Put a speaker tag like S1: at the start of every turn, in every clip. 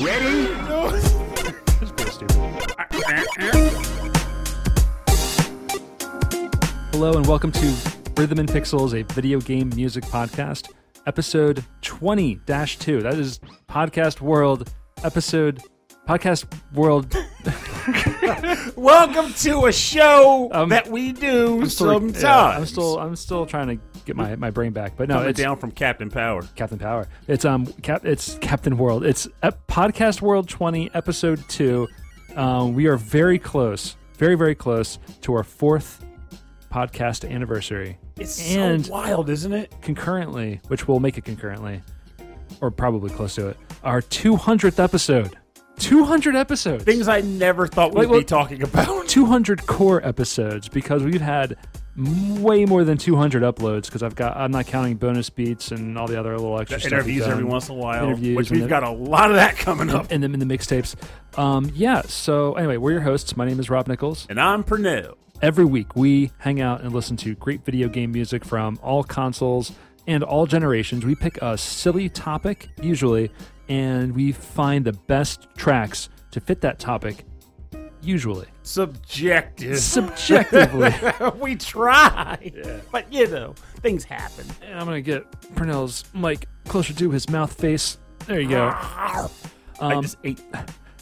S1: Ready?
S2: That's pretty stupid. Hello and welcome to Rhythm and Pixels, a video game music podcast, episode 20 2. That is Podcast World, episode Podcast World.
S1: Welcome to a show
S2: Um,
S1: that we do
S2: still-
S1: sometimes.
S2: yeah, I'm still I'm still trying to get my, my brain back, but no,
S1: coming
S2: it's
S1: down from Captain Power.
S2: Captain Power. It's um Cap it's Captain World. It's ep- Podcast World 20 episode 2. Um, we are very close, very very close to our fourth podcast anniversary.
S1: It's
S2: And-
S1: so wild, isn't it?
S2: concurrently, which we'll make it concurrently, or probably close to it, our 200th episode. 200 episodes.
S1: Things I never thought we'd
S2: Wait, what-
S1: be talking about.
S2: 200 core episodes because we've had way more than 200 uploads because I've got I'm not counting bonus beats and all the other little extra
S1: Interviews every once in a while,
S2: Interviews
S1: which we've
S2: the-
S1: got a lot of that coming up.
S2: and them in the mixtapes. Um, yeah. So anyway, we're your hosts. My name is Rob Nichols.
S1: And I'm Pernell.
S2: Every week we hang out and listen to great video game music from all consoles and all generations. We pick a silly topic usually, and we find the best tracks to fit that topic. Usually,
S1: Subjective.
S2: subjectively.
S1: we try, but you know, things happen.
S2: And I'm gonna get Purnell's mic closer to his mouth face. There you go.
S1: I
S2: Um,
S1: just ate.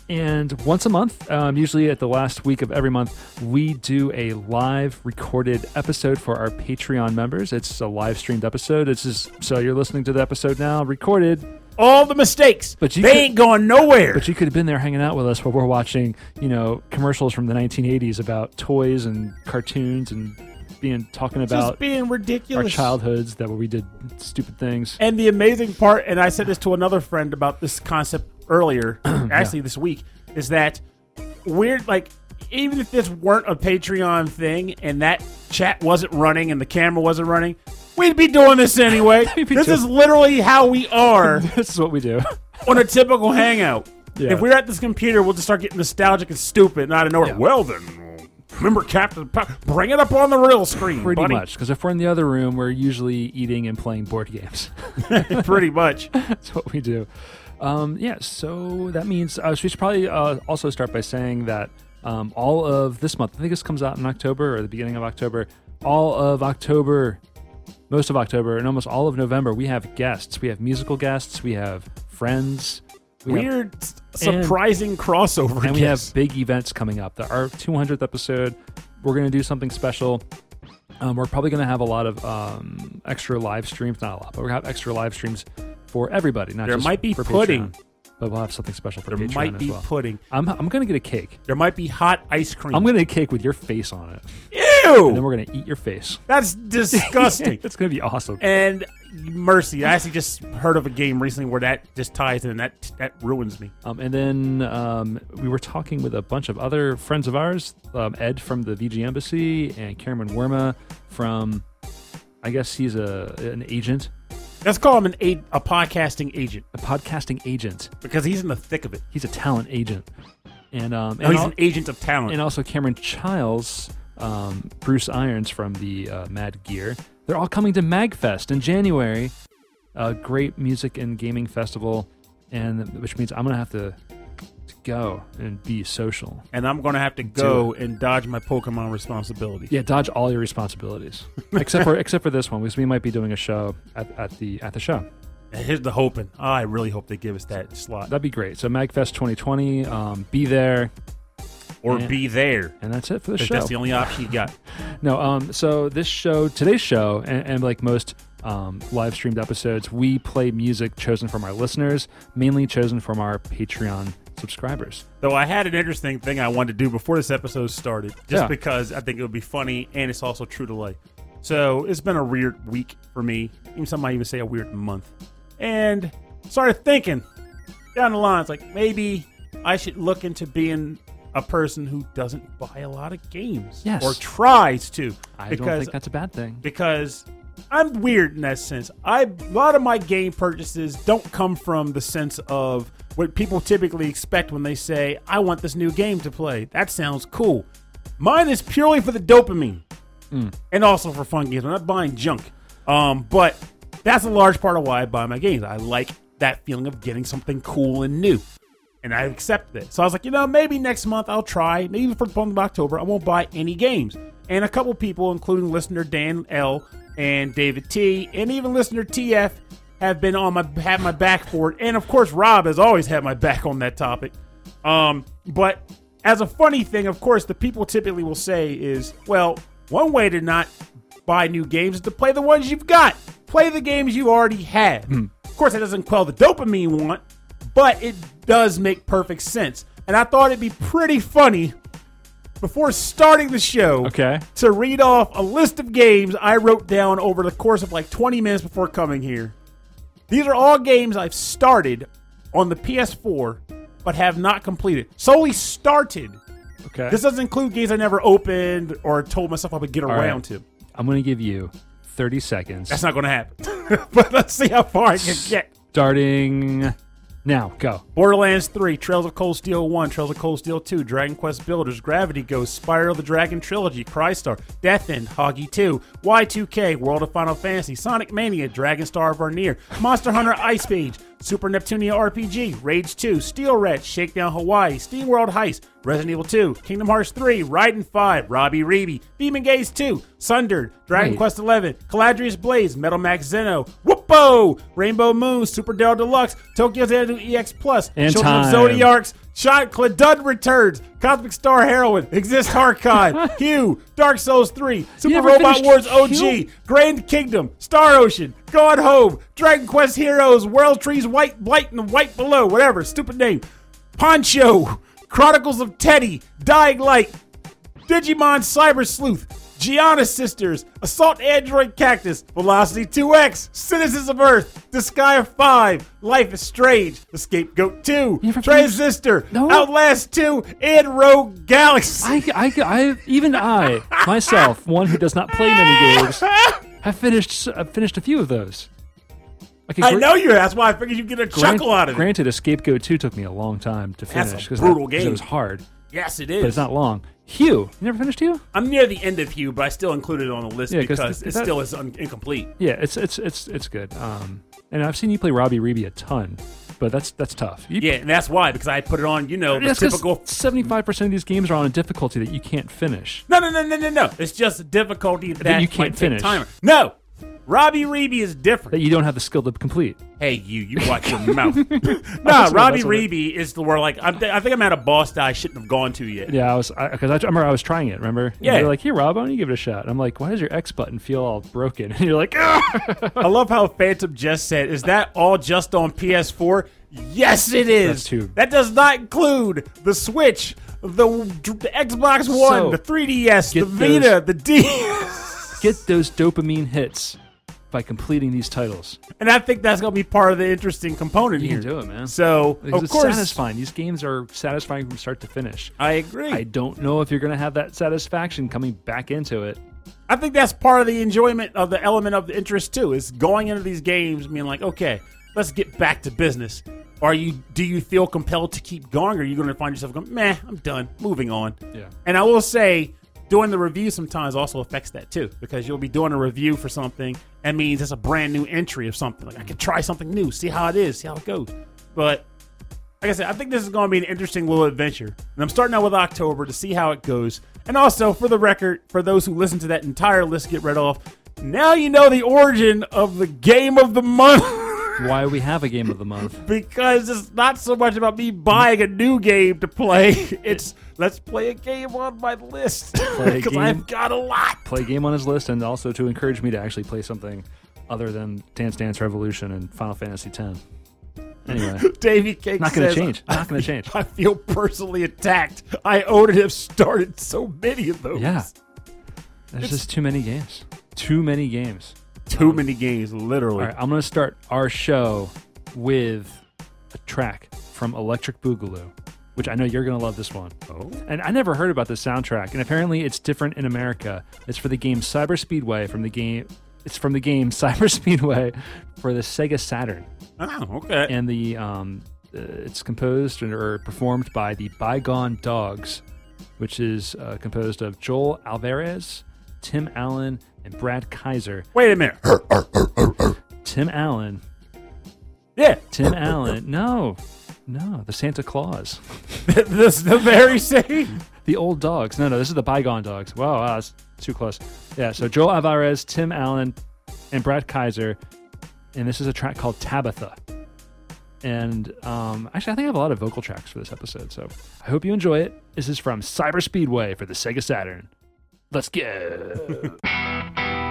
S2: And once a month, um, usually at the last week of every month, we do a live recorded episode for our Patreon members. It's a live streamed episode. It's just so you're listening to the episode now, recorded,
S1: All the mistakes,
S2: But you
S1: they
S2: could-
S1: ain't going nowhere.
S2: but you could have been there hanging out with us while we're watching, you know, commercials from the 1980s about toys and cartoons and being talking about
S1: just being ridiculous our
S2: childhoods that where we did stupid things.
S1: And the amazing part, and I said this to another friend about this concept earlier, actually this week, is that we're like, even if this weren't a Patreon thing and that chat wasn't running and the camera wasn't running, we'd be doing this anyway.
S2: We'd be
S1: this
S2: doing-
S1: is literally how we are
S2: this is what we do.
S1: on a typical hangout.
S2: Yeah.
S1: If we're at this computer, we'll just start getting nostalgic and stupid and out of nowhere.
S2: Yeah.
S1: Well then, remember Captain? Pa- Bring it up on the real screen,
S2: Pretty
S1: buddy.
S2: much, because if we're in the other room, we're usually eating and playing board games.
S1: Pretty much.
S2: That's what we do. Um, yeah, so that means uh, we should probably uh, also start by saying that um, all of this month, I think this comes out in October or the beginning of October, all of October, most of October, and almost all of November, we have guests. We have musical guests, we have friends, we
S1: Weird, s- surprising crossover.
S2: and we have big events coming up. The, our 200th episode, we're going to do something special. Um, we're probably going to have a lot of um, extra live streams, not a lot, but we're going to have extra live streams for everybody. Not
S1: There
S2: just
S1: might be
S2: for
S1: pudding.
S2: Patreon, but we'll have something special for
S1: There
S2: Patreon
S1: might
S2: as
S1: be
S2: well.
S1: pudding.
S2: I'm, I'm going to get a cake.
S1: There might be hot ice cream.
S2: I'm going to get a cake with your face on it, and then we're going to eat your face.
S1: That's disgusting.
S2: That's going to be awesome.
S1: and mercy, I actually just heard of a game recently where that just ties in. And that that ruins me.
S2: Um, and then um, we were talking with a bunch of other friends of ours, um, Ed from the VG Embassy and Cameron Werma from, I guess he's a an agent,
S1: Let's call him an a, a podcasting agent
S2: a podcasting agent.
S1: because he's in the thick of it.
S2: He's a talent agent, and um,
S1: No,
S2: and,
S1: he's
S2: al-
S1: an agent of talent.
S2: and also Cameron Childs, um, Bruce Irons from the uh, Mad Gear. They're all coming to Magfest in January, a great music and gaming festival, and which means I'm gonna have to, to go and be social.
S1: and I'm going to have to go and dodge my Pokemon responsibility.
S2: Yeah, dodge all your responsibilities, except for except for this one, because we might be doing a show at, at the at the show.
S1: Here's the hoping. Oh, I really hope they give us that slot
S2: That'd be great. So Magfest 2020, um, be there,
S1: or
S2: Yeah.
S1: be there.
S2: and that's it for the show.
S1: that's the only option you got.
S2: No, um, so this show, today's show, and, and like most um, live streamed episodes, we play music chosen from our listeners, mainly chosen from our Patreon subscribers.
S1: Though I had an interesting thing I wanted to do before this episode started, just
S2: Yeah.
S1: because I think it would be funny and it's also true to life. So it's been a weird week for me. Even some might even say a weird month. And started thinking down the lines, like maybe I should look into being a person who doesn't buy a lot of games.
S2: Yes.
S1: Or tries to.
S2: I
S1: because
S2: don't think that's a bad thing.
S1: because I'm weird in that sense. I a lot of my game purchases don't come from the sense of what people typically expect when they say, "I want this new game to play." That sounds cool. Mine is purely for the dopamine, and also for fun games. I'm not buying junk, um, but that's a large part of why I buy my games. I like that feeling of getting something cool and new. And I accepted it. So I was like, you know, maybe next month I'll try. Maybe for the month of October, I won't buy any games. And a couple people, including listener Dan L and David T, and even listener TF, have been on my have my back for it. And of course, Rob has always had my back on that topic. Um, but as a funny thing, of course, the people typically will say is, well, one way to not buy new games is to play the ones you've got. Play the games you already have. Of course, that doesn't quell the dopamine want, but it does make perfect sense. And I thought it'd be pretty funny before starting the show
S2: Okay.
S1: to read off a list of games I wrote down over the course of like 20 minutes before coming here. These are all games I've started on the PS4 but have not completed. Solely started.
S2: Okay.
S1: This doesn't include games I never opened or told myself I would get
S2: right.
S1: around to.
S2: I'm going to give you 30 seconds.
S1: That's not going to happen. but let's see how far I can get.
S2: Starting now. Go.
S1: Borderlands 3, Trails of Cold Steel 1, Trails of Cold Steel 2, Dragon Quest Builders, Gravity Ghost, Spyro the Dragon Trilogy, Crystar, Death End, Hoggy 2, Y2K, World of Final Fantasy, Sonic Mania, Dragon Star Varnir, Monster Hunter Iceborne, Super Neptunia RPG, Rage 2, Steel Red, Shakedown Hawaii, Steam World Heist, Resident Evil 2, Kingdom Hearts 3, Raiden 5, Rabi-Ribi, Demon Gaze 2, Sundered, Dragon
S2: Wait.
S1: Quest 11, Caladrius Blaze, Metal Max Xeno, Wuppo, Rainbow Moon, Super Daryl Deluxe, Tokyo Xanadu EX Plus,
S2: And
S1: Children of
S2: time.
S1: Zodiacs, Shot Cladud Returns, Cosmic Star Heroine, Exist Archive, Hue, Dark Souls 3, Super Robot Wars OG,
S2: Hue?
S1: Grand Kingdom, Star Ocean, God Home, Dragon Quest Heroes, World Trees White Blight and White Below, whatever, stupid name. Poncho, Chronicles of Teddy, Dying Light, Digimon Cyber Sleuth, Giana Sisters, Assault Android Cactus, Velocity 2X, Citizens of Earth, The Sky of 5, Life is Strange, The Scapegoat 2, Transistor,
S2: No.
S1: Outlast 2, and Rogue Galaxy.
S2: I, I, I, even I, myself, one who does not play many games, have finished uh, finished a few of those. Okay,
S1: I know you. That's why I figured you'd get a
S2: grant-
S1: chuckle out of it.
S2: Granted, a Scapegoat 2 took me a long time to finish because it was hard,
S1: Yes, it is.
S2: but it's not long. Hue, you never finished Hue?
S1: I'm near the end of Hue, but I still included it on the list
S2: Yeah, 'cause
S1: because
S2: th-
S1: it
S2: that-
S1: still is un- incomplete.
S2: Yeah, it's it's it's it's good. Um, and I've seen you play Rabi-Ribi a ton, but that's that's tough. You,
S1: Yeah, and that's why because I put it on. You know, the typical.
S2: Seventy-five percent of these games are on a difficulty that you can't finish.
S1: No, no, no, no, no, no. It's just a difficulty that,
S2: you can't
S1: might take
S2: finish.
S1: Timer. No, Rabi-Ribi is different.
S2: That you don't have the skill to complete.
S1: Hey, you, you watch your mouth. Nah, Robbie
S2: that's what it-
S1: Reeby is the where like I'm, I think I'm at a boss that I shouldn't have gone to yet.
S2: Yeah, I was because I, remember I was trying it. Remember? And
S1: Yeah.
S2: You're like, here, Rob, why don't you give it a shot? I'm like, why does your X button feel all broken? And you're like, "Ah!"
S1: I love how Phantom just said, "Is that all just on PS4?" Yes, it is.
S2: That's.
S1: That does not include the Switch, the, the Xbox One,
S2: So,
S1: the 3DS, the
S2: get
S1: Vita, the D.
S2: get those dopamine hits by completing these titles.
S1: and I think that's gonna be part of the interesting component
S2: You
S1: here.
S2: can do it, man.
S1: So
S2: Because
S1: of
S2: it's
S1: course,
S2: satisfying. These games are satisfying from start to finish.
S1: I agree.
S2: I don't know if you're going to have that satisfaction coming back into it.
S1: I think that's part of the enjoyment of the element of the interest too. Is going into these games being like, okay, let's get back to business. Are you? Do you feel compelled to keep going, or are you going to find yourself going, meh, I'm done, moving on?
S2: Yeah.
S1: And I will say, doing the review sometimes also affects that too, because you'll be doing a review for something. That means it's a brand new entry of something. Like I can try something new, see how it is, see how it goes. But like I said, I think this is going to be an interesting little adventure. And I'm starting out with October to see how it goes. And also, for the record, for those who listen to that entire list get read off, now you know the origin of the game of the month.
S2: Why we have a game of the month.
S1: because it's not so much about me buying a new game to play. It's let's play a game on my list.
S2: Play a
S1: Because
S2: game.
S1: I've got a lot.
S2: Play a game on his list and also to encourage me to actually play something other than Dance Dance Revolution and Final Fantasy X. Anyway,
S1: Davey Cake
S2: not going to
S1: says,
S2: change. Not going to change.
S1: I feel personally attacked. I own and have started so many of those.
S2: Yeah. There's just too many games. Too many games.
S1: Too many games, literally.
S2: All right, I'm going to start our show with a track from Electric Boogaloo, which I know you're going to love this one.
S1: Oh.
S2: And I never heard about this soundtrack, and apparently it's different in America. It's for the game Cyber Speedway from the game. It's from the game Cyber Speedway for the Sega Saturn,
S1: Oh, okay.
S2: and the um, uh, it's composed or performed by the Bygone Dogs, which is uh, composed of Joel Alvarez, Tim Allen, and Brad Kaiser.
S1: Wait a minute.
S2: Tim Allen
S1: Yeah.
S2: Tim Allen. No. No, the Santa Claus.
S1: this the very same.
S2: The old dogs. No, no, this is the bygone dogs. Wow, wow that's too close. Yeah, so Joel Alvarez, Tim Allen, and Brad Kaiser. And this is a track called Tabitha. And um, actually, I think I have a lot of vocal tracks for this episode. So I hope you enjoy it. This is from Cyber Speedway for the Sega Saturn. Let's go.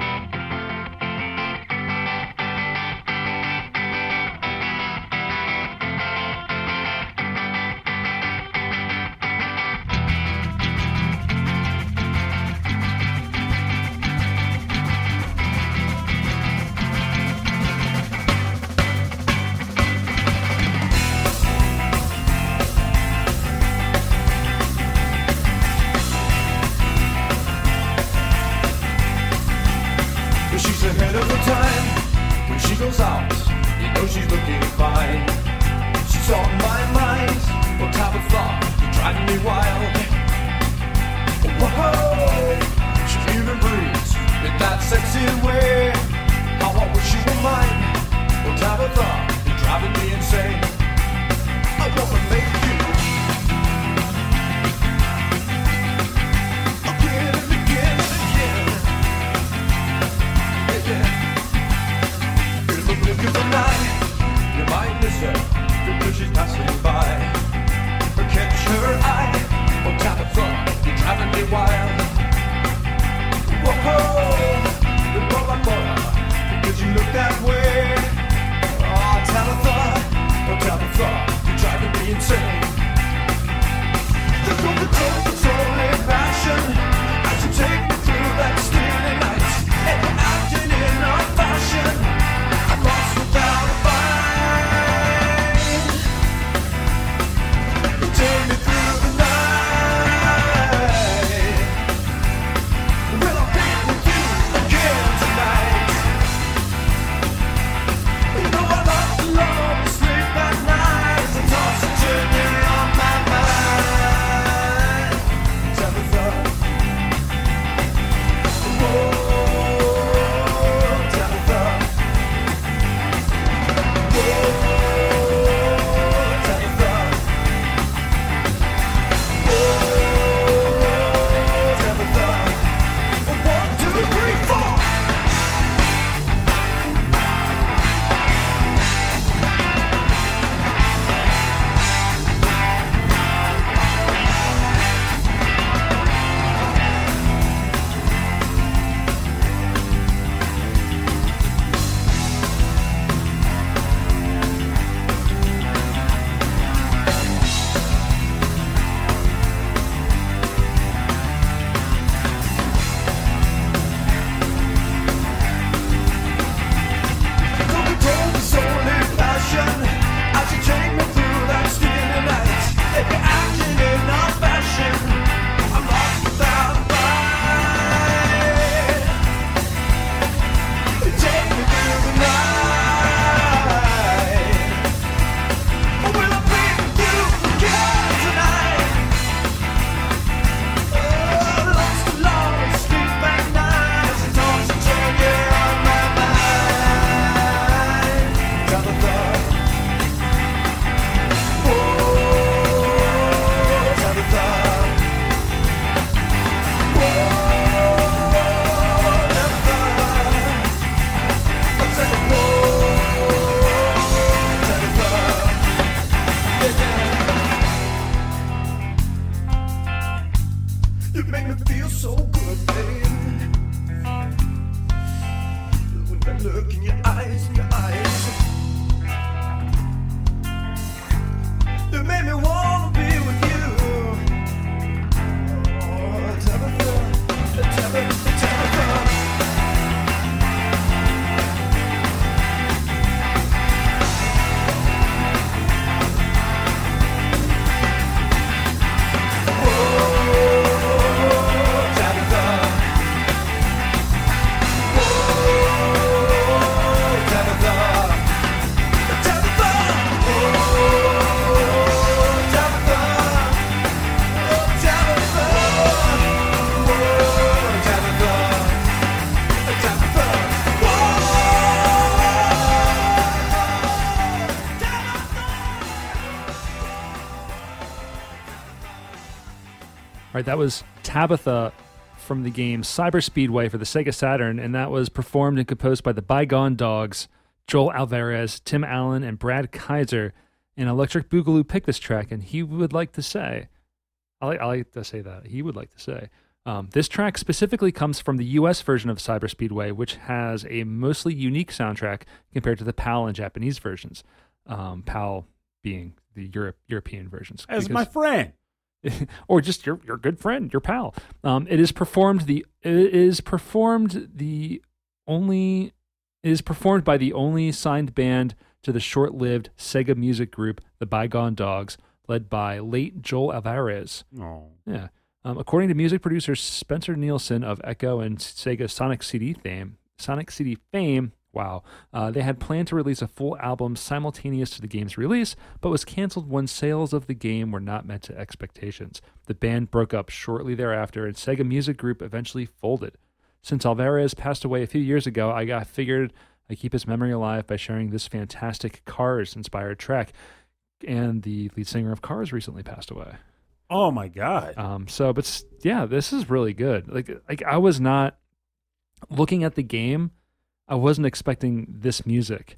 S3: How I wish you were mine. Of thought? You're driving me insane. I wanna make you. Again and again and again. In the blink of you might she's passing by. Catch her eye, or tap a thought, you're driving me wild. Whoa, look that way. Oh, tap a thought, oh, or tap thought, you're driving me insane. The control, controlling passion, that
S2: was Tabitha from the game Cyber Speedway for the Sega Saturn, and that was performed and composed by the Bygone Dogs, Joel Alvarez, Tim Allen, and Brad Kaiser. And Electric Boogaloo picked this track, and he would like to say, I like, I like to say that he would like to say. Um, this track specifically comes from the US version of Cyber Speedway, which has a mostly unique soundtrack compared to the PAL and Japanese versions. Um, PAL being the Europe, European versions.
S1: As my friend.
S2: or just your your good friend, your pal. Um, it is performed the it is performed the only it is performed by the only signed band to the short-lived Sega music group, the Bygone Dogs, led by late Joel Alvarez.
S1: Oh.
S2: Yeah. Um, according to music producer Spencer Nilsen of Ecco and Sega Sonic CD fame, Sonic CD fame, wow, uh, they had planned to release a full album simultaneous to the game's release, but was canceled when sales of the game were not met to expectations. The band broke up shortly thereafter, and Sega Music Group eventually folded. Since Alvarez passed away a few years ago, I got figured I keep his memory alive by sharing this fantastic Cars-inspired track. And the lead singer of Cars recently passed away.
S1: Oh my god.
S2: Um, so, but yeah, this is really good. Like, like I was not looking at the game. I wasn't expecting this music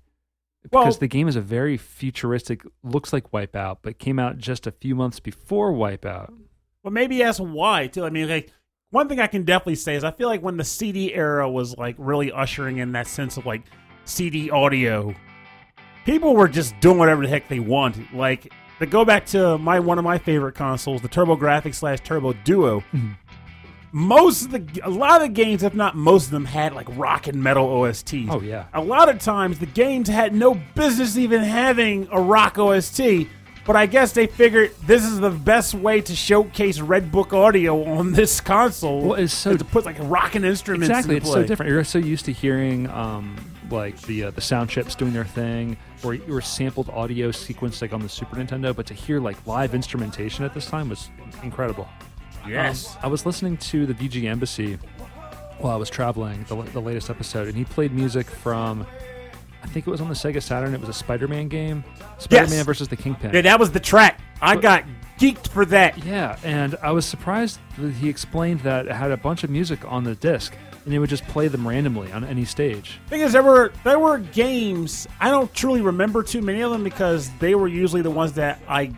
S1: Well-
S2: because the game is a very futuristic, looks like Wipeout, but came out just a few months before Wipeout.
S1: Well, maybe ask why too. I mean, like one thing I can definitely say is I feel like when the CD era was like really ushering in that sense of like CD audio, people were just doing whatever the heck they wanted. Like to go back to my one of my favorite consoles, the TurboGrafx slash Turbo Duo. Mm-hmm. Most of the a lot of the games, if not most of them, had like rock and metal OSTs.
S2: Oh yeah,
S1: A lot of times the games had no business even having a rock OST, but I guess they figured this is the best way to showcase Red Book audio on this console.
S2: Well, it's so-
S1: to put like rocking instruments.
S2: exactly. It's so different. You're so used to hearing um, like the uh, the sound chips doing their thing, or or sampled audio sequence like on the Super Nintendo, but to hear like live instrumentation at this time was incredible.
S1: Yes.
S2: Um, I was listening to the VG Embassy while I was traveling, the, the latest episode, and he played music from, I think it was on the Sega Saturn. It was a Spider Man game. Spider Man versus the Kingpin.
S1: yeah, that was the track. I
S2: But-
S1: got geeked for that.
S2: Yeah, and I was surprised that he explained that it had a bunch of music on the disc, and it would just play them randomly on any stage.
S1: Thing is, there were there were games I don't truly remember too many of them because they were usually the ones that I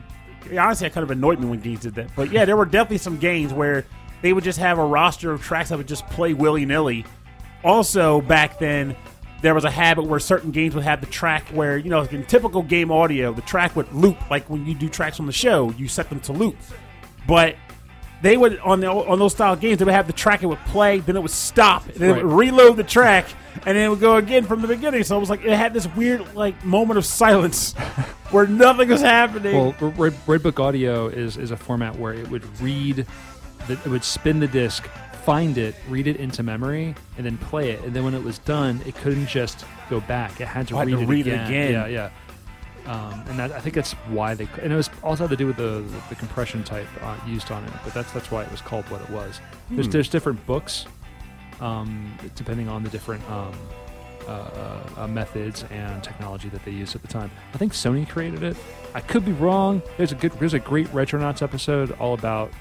S1: honestly I kind of annoyed me when games did that. But yeah, there were definitely some games where they would just have a roster of tracks that would just play willy nilly. Also, back then, there was a habit where certain games would have the track where you know in typical game audio, the track would loop like when you do tracks on the show, you set them to loop, but they would on the, on those style games they would have the track it would play then it would stop and then it would reload the track and then it would go again from the beginning so it was like it had this weird like moment of silence where nothing was happening
S2: Well, Red, Red Book Audio is is a format where it would read, the, it would spin the disc, find it, read it into memory, and then play it. And then when it was done, it couldn't just go back; it had to,
S1: had
S2: read,
S1: to
S2: it
S1: read it
S2: again.
S1: again.
S2: Yeah, yeah. Um, and that, I think that's why they and it was also had to do with the the, the compression type uh, used on it. But that's that's why it was called what it was. There's
S1: Hmm.
S2: there's different books, um, depending on the different. Um, uh, uh, uh, methods and technology that they used at the time. I think Sony created it. I could be wrong. There's a good, there's a great Retronauts episode all about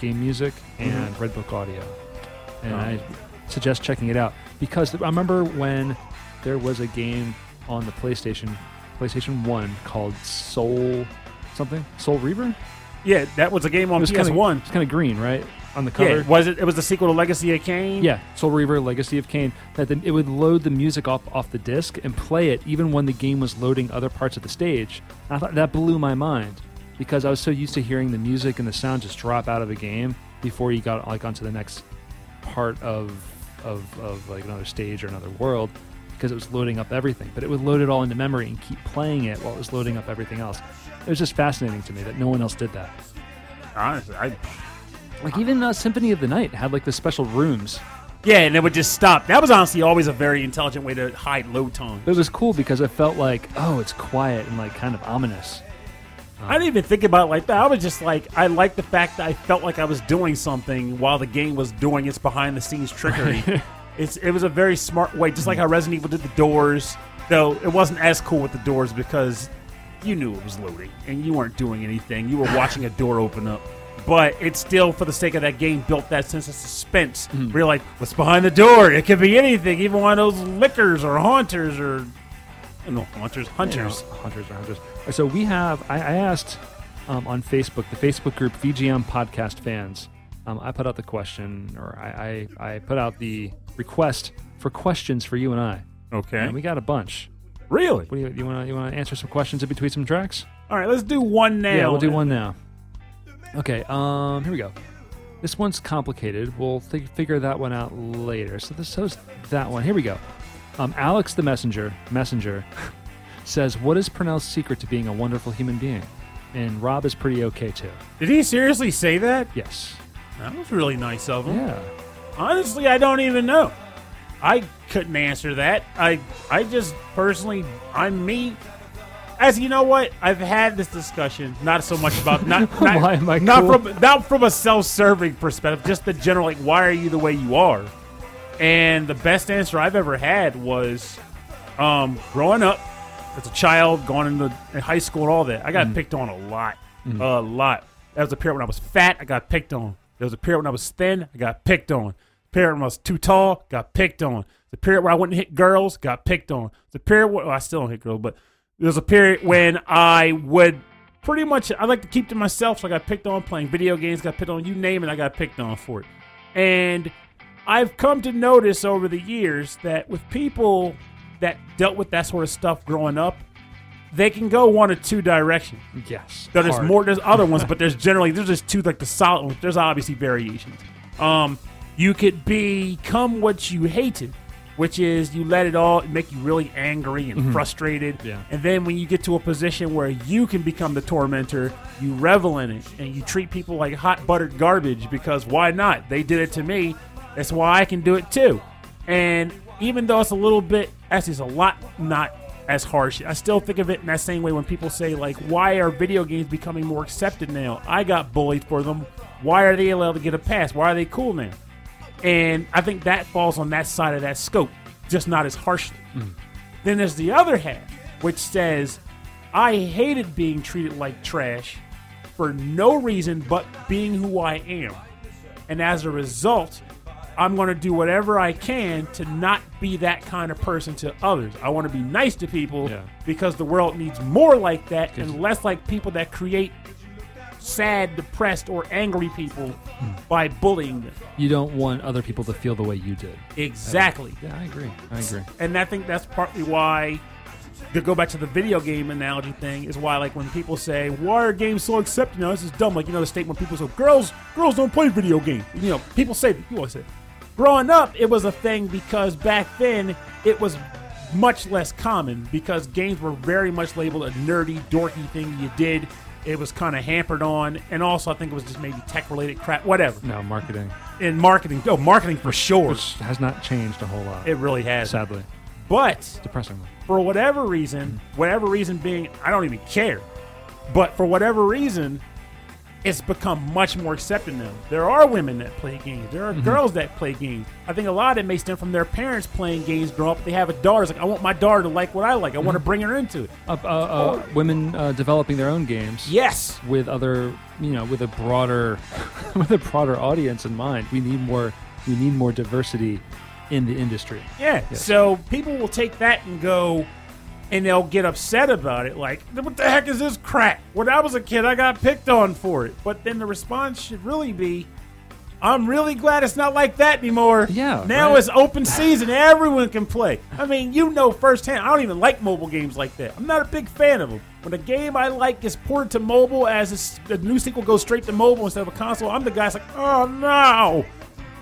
S2: game music and Red Book audio, and
S1: Oh.
S2: I suggest checking it out because I remember when there was a game on the PlayStation, PlayStation One called Soul something, Soul Reaver.
S1: yeah that was a game on PS1
S2: Kinda, it's kind of green, right, on the cover.
S1: yeah was it it was the sequel to Legacy of Kain
S2: Yeah, Soul Reaver: Legacy of Kain. That then it would load the music off off the disc and play it even when the game was loading other parts of the stage. And I thought that blew my mind because I was so used to hearing the music and the sound just drop out of the game before you got like onto the next part of of, of like another stage or another world because it was loading up everything. But it would load it all into memory and keep playing it while it was loading up everything else. It was just fascinating to me that no one else did that.
S1: honestly I,
S2: Like even uh, Symphony of the Night had like the special rooms
S1: yeah and it would just stop that was honestly always a very intelligent way to hide low tone
S2: But it was cool because it felt like, oh, it's quiet and like kind of ominous.
S1: I didn't even think about it like that. I was just like, I like the fact that I felt like I was doing something while the game was doing its behind the scenes trickery. it's it was a very smart way, just like how Resident Evil did the doors. Though it wasn't as cool with the doors because you knew it was loading and you weren't doing anything. You were watching a door open up. but it's still for the sake of that game built that sense of suspense.
S2: Mm-hmm.
S1: Where you're like, what's behind the door? It could be anything, even one of those lickers or haunters or no haunters, hunters.
S2: You know, hunters or hunters. So we have. I, I asked um, on Facebook, the Facebook group VGM Podcast Fans. Um, I put out the question, or I, I, I put out the request for questions for you and I,
S1: Okay,
S2: and we got a bunch.
S1: really?
S2: What do you you want to you want to answer some questions in between some tracks?
S1: All right, let's do one now.
S2: Yeah, we'll do one now. Okay, um, here we go. This one's complicated. We'll fi- figure that one out later. So this shows that one. Here we go. Um, Alex the messenger messenger says, "What is Purnell's secret to being a wonderful human being?" And Rob is pretty okay too.
S1: Did he seriously say that?
S2: Yes.
S1: That was really nice of him.
S2: Yeah.
S1: Honestly, I don't even know. I couldn't answer that. I I just personally, I'm me. As you know, what I've had this discussion, not so much about not not,
S2: Why am I
S1: not
S2: cool?
S1: from not from a self-serving perspective, just the general like, why are you the way you are? And the best answer I've ever had was, um, growing up as a child, going into in high school and all that. I got
S2: Mm-hmm.
S1: picked on a lot, a lot. That was a period when I was fat. I got picked on. There was a period when I was thin. I got picked on. Period when I was too tall. Got picked on. The period where I wouldn't hit girls. Got picked on. The period where well, I still don't hit girls, but there was a period when I would pretty much I like to keep to myself. So I got picked on playing video games. Got picked on. You name it. I got picked on for it. And I've come to notice over the years that with people that dealt with that sort of stuff growing up, they can go one or two directions.
S2: Yes.
S1: There's
S2: Hard.
S1: more. There's other ones, but there's generally there's just two like the solid ones. There's obviously variations. Um, you could become what you hated, which is you let it all make you really angry and frustrated.
S2: Mm-hmm. Yeah.
S1: And then when you get to a position where you can become the tormentor, you revel in it and you treat people like hot buttered garbage because why not? They did it to me. That's why I can do it too. And even though it's a little bit, actually, it's a lot not as harsh. I still think of it in that same way when people say, like, why are video games becoming more accepted now? I got bullied for them. Why are they allowed to get a pass? Why are they cool now? And I think that falls on that side of that scope, just not as harshly. Mm. Then there's the other half, which says, I hated being treated like trash for no reason but being who I am. And as a result, I'm going to do whatever I can to not be that kind of person to others. I want to be nice to people
S2: Yeah.
S1: because the world needs more like that and less like people that create sad, depressed, or angry people by bullying them.
S2: You don't want other people to feel the way you did.
S1: Exactly.
S2: Yeah, I agree. I agree.
S1: And I think that's partly why to go back to the video game analogy thing is why like when people say why are games so accepted now this is dumb like you know the statement people say girls girls don't play video games you know people say people always say growing up it was a thing because back then it was much less common because games were very much labeled a nerdy dorky thing you did it was kind of hampered on and also i think it was just maybe tech related crap whatever
S2: No, marketing,
S1: in marketing oh marketing for sure
S2: which has not changed a whole lot.
S1: it really has
S2: sadly,
S1: but
S2: depressingly.
S1: for whatever reason, whatever reason being, I don't even care. But for whatever reason, it's become much more accepted now. There are women that play games. There are girls that play games. I think a lot of it may stem from their parents playing games growing up. They have a daughter. It's like, I want my daughter to like what I like. I want to bring her into it.
S2: Uh, uh, uh, women uh, developing their own games.
S1: Yes.
S2: with other you know with a broader with a broader audience in mind we need more we need more diversity in the industry
S1: Yeah. So people will take that and go, and they'll get upset about it. Like, what the heck is this crap? When I was a kid, I got picked on for it. But then the response should really be, I'm really glad it's not like that anymore.
S2: Yeah,
S1: Now
S2: right.
S1: it's open season. Everyone can play. I mean, you know firsthand. I don't even like mobile games like that. I'm not a big fan of them. When a game I like is ported to mobile, as a the new sequel goes straight to mobile instead of a console, I'm the guy that's like, oh no.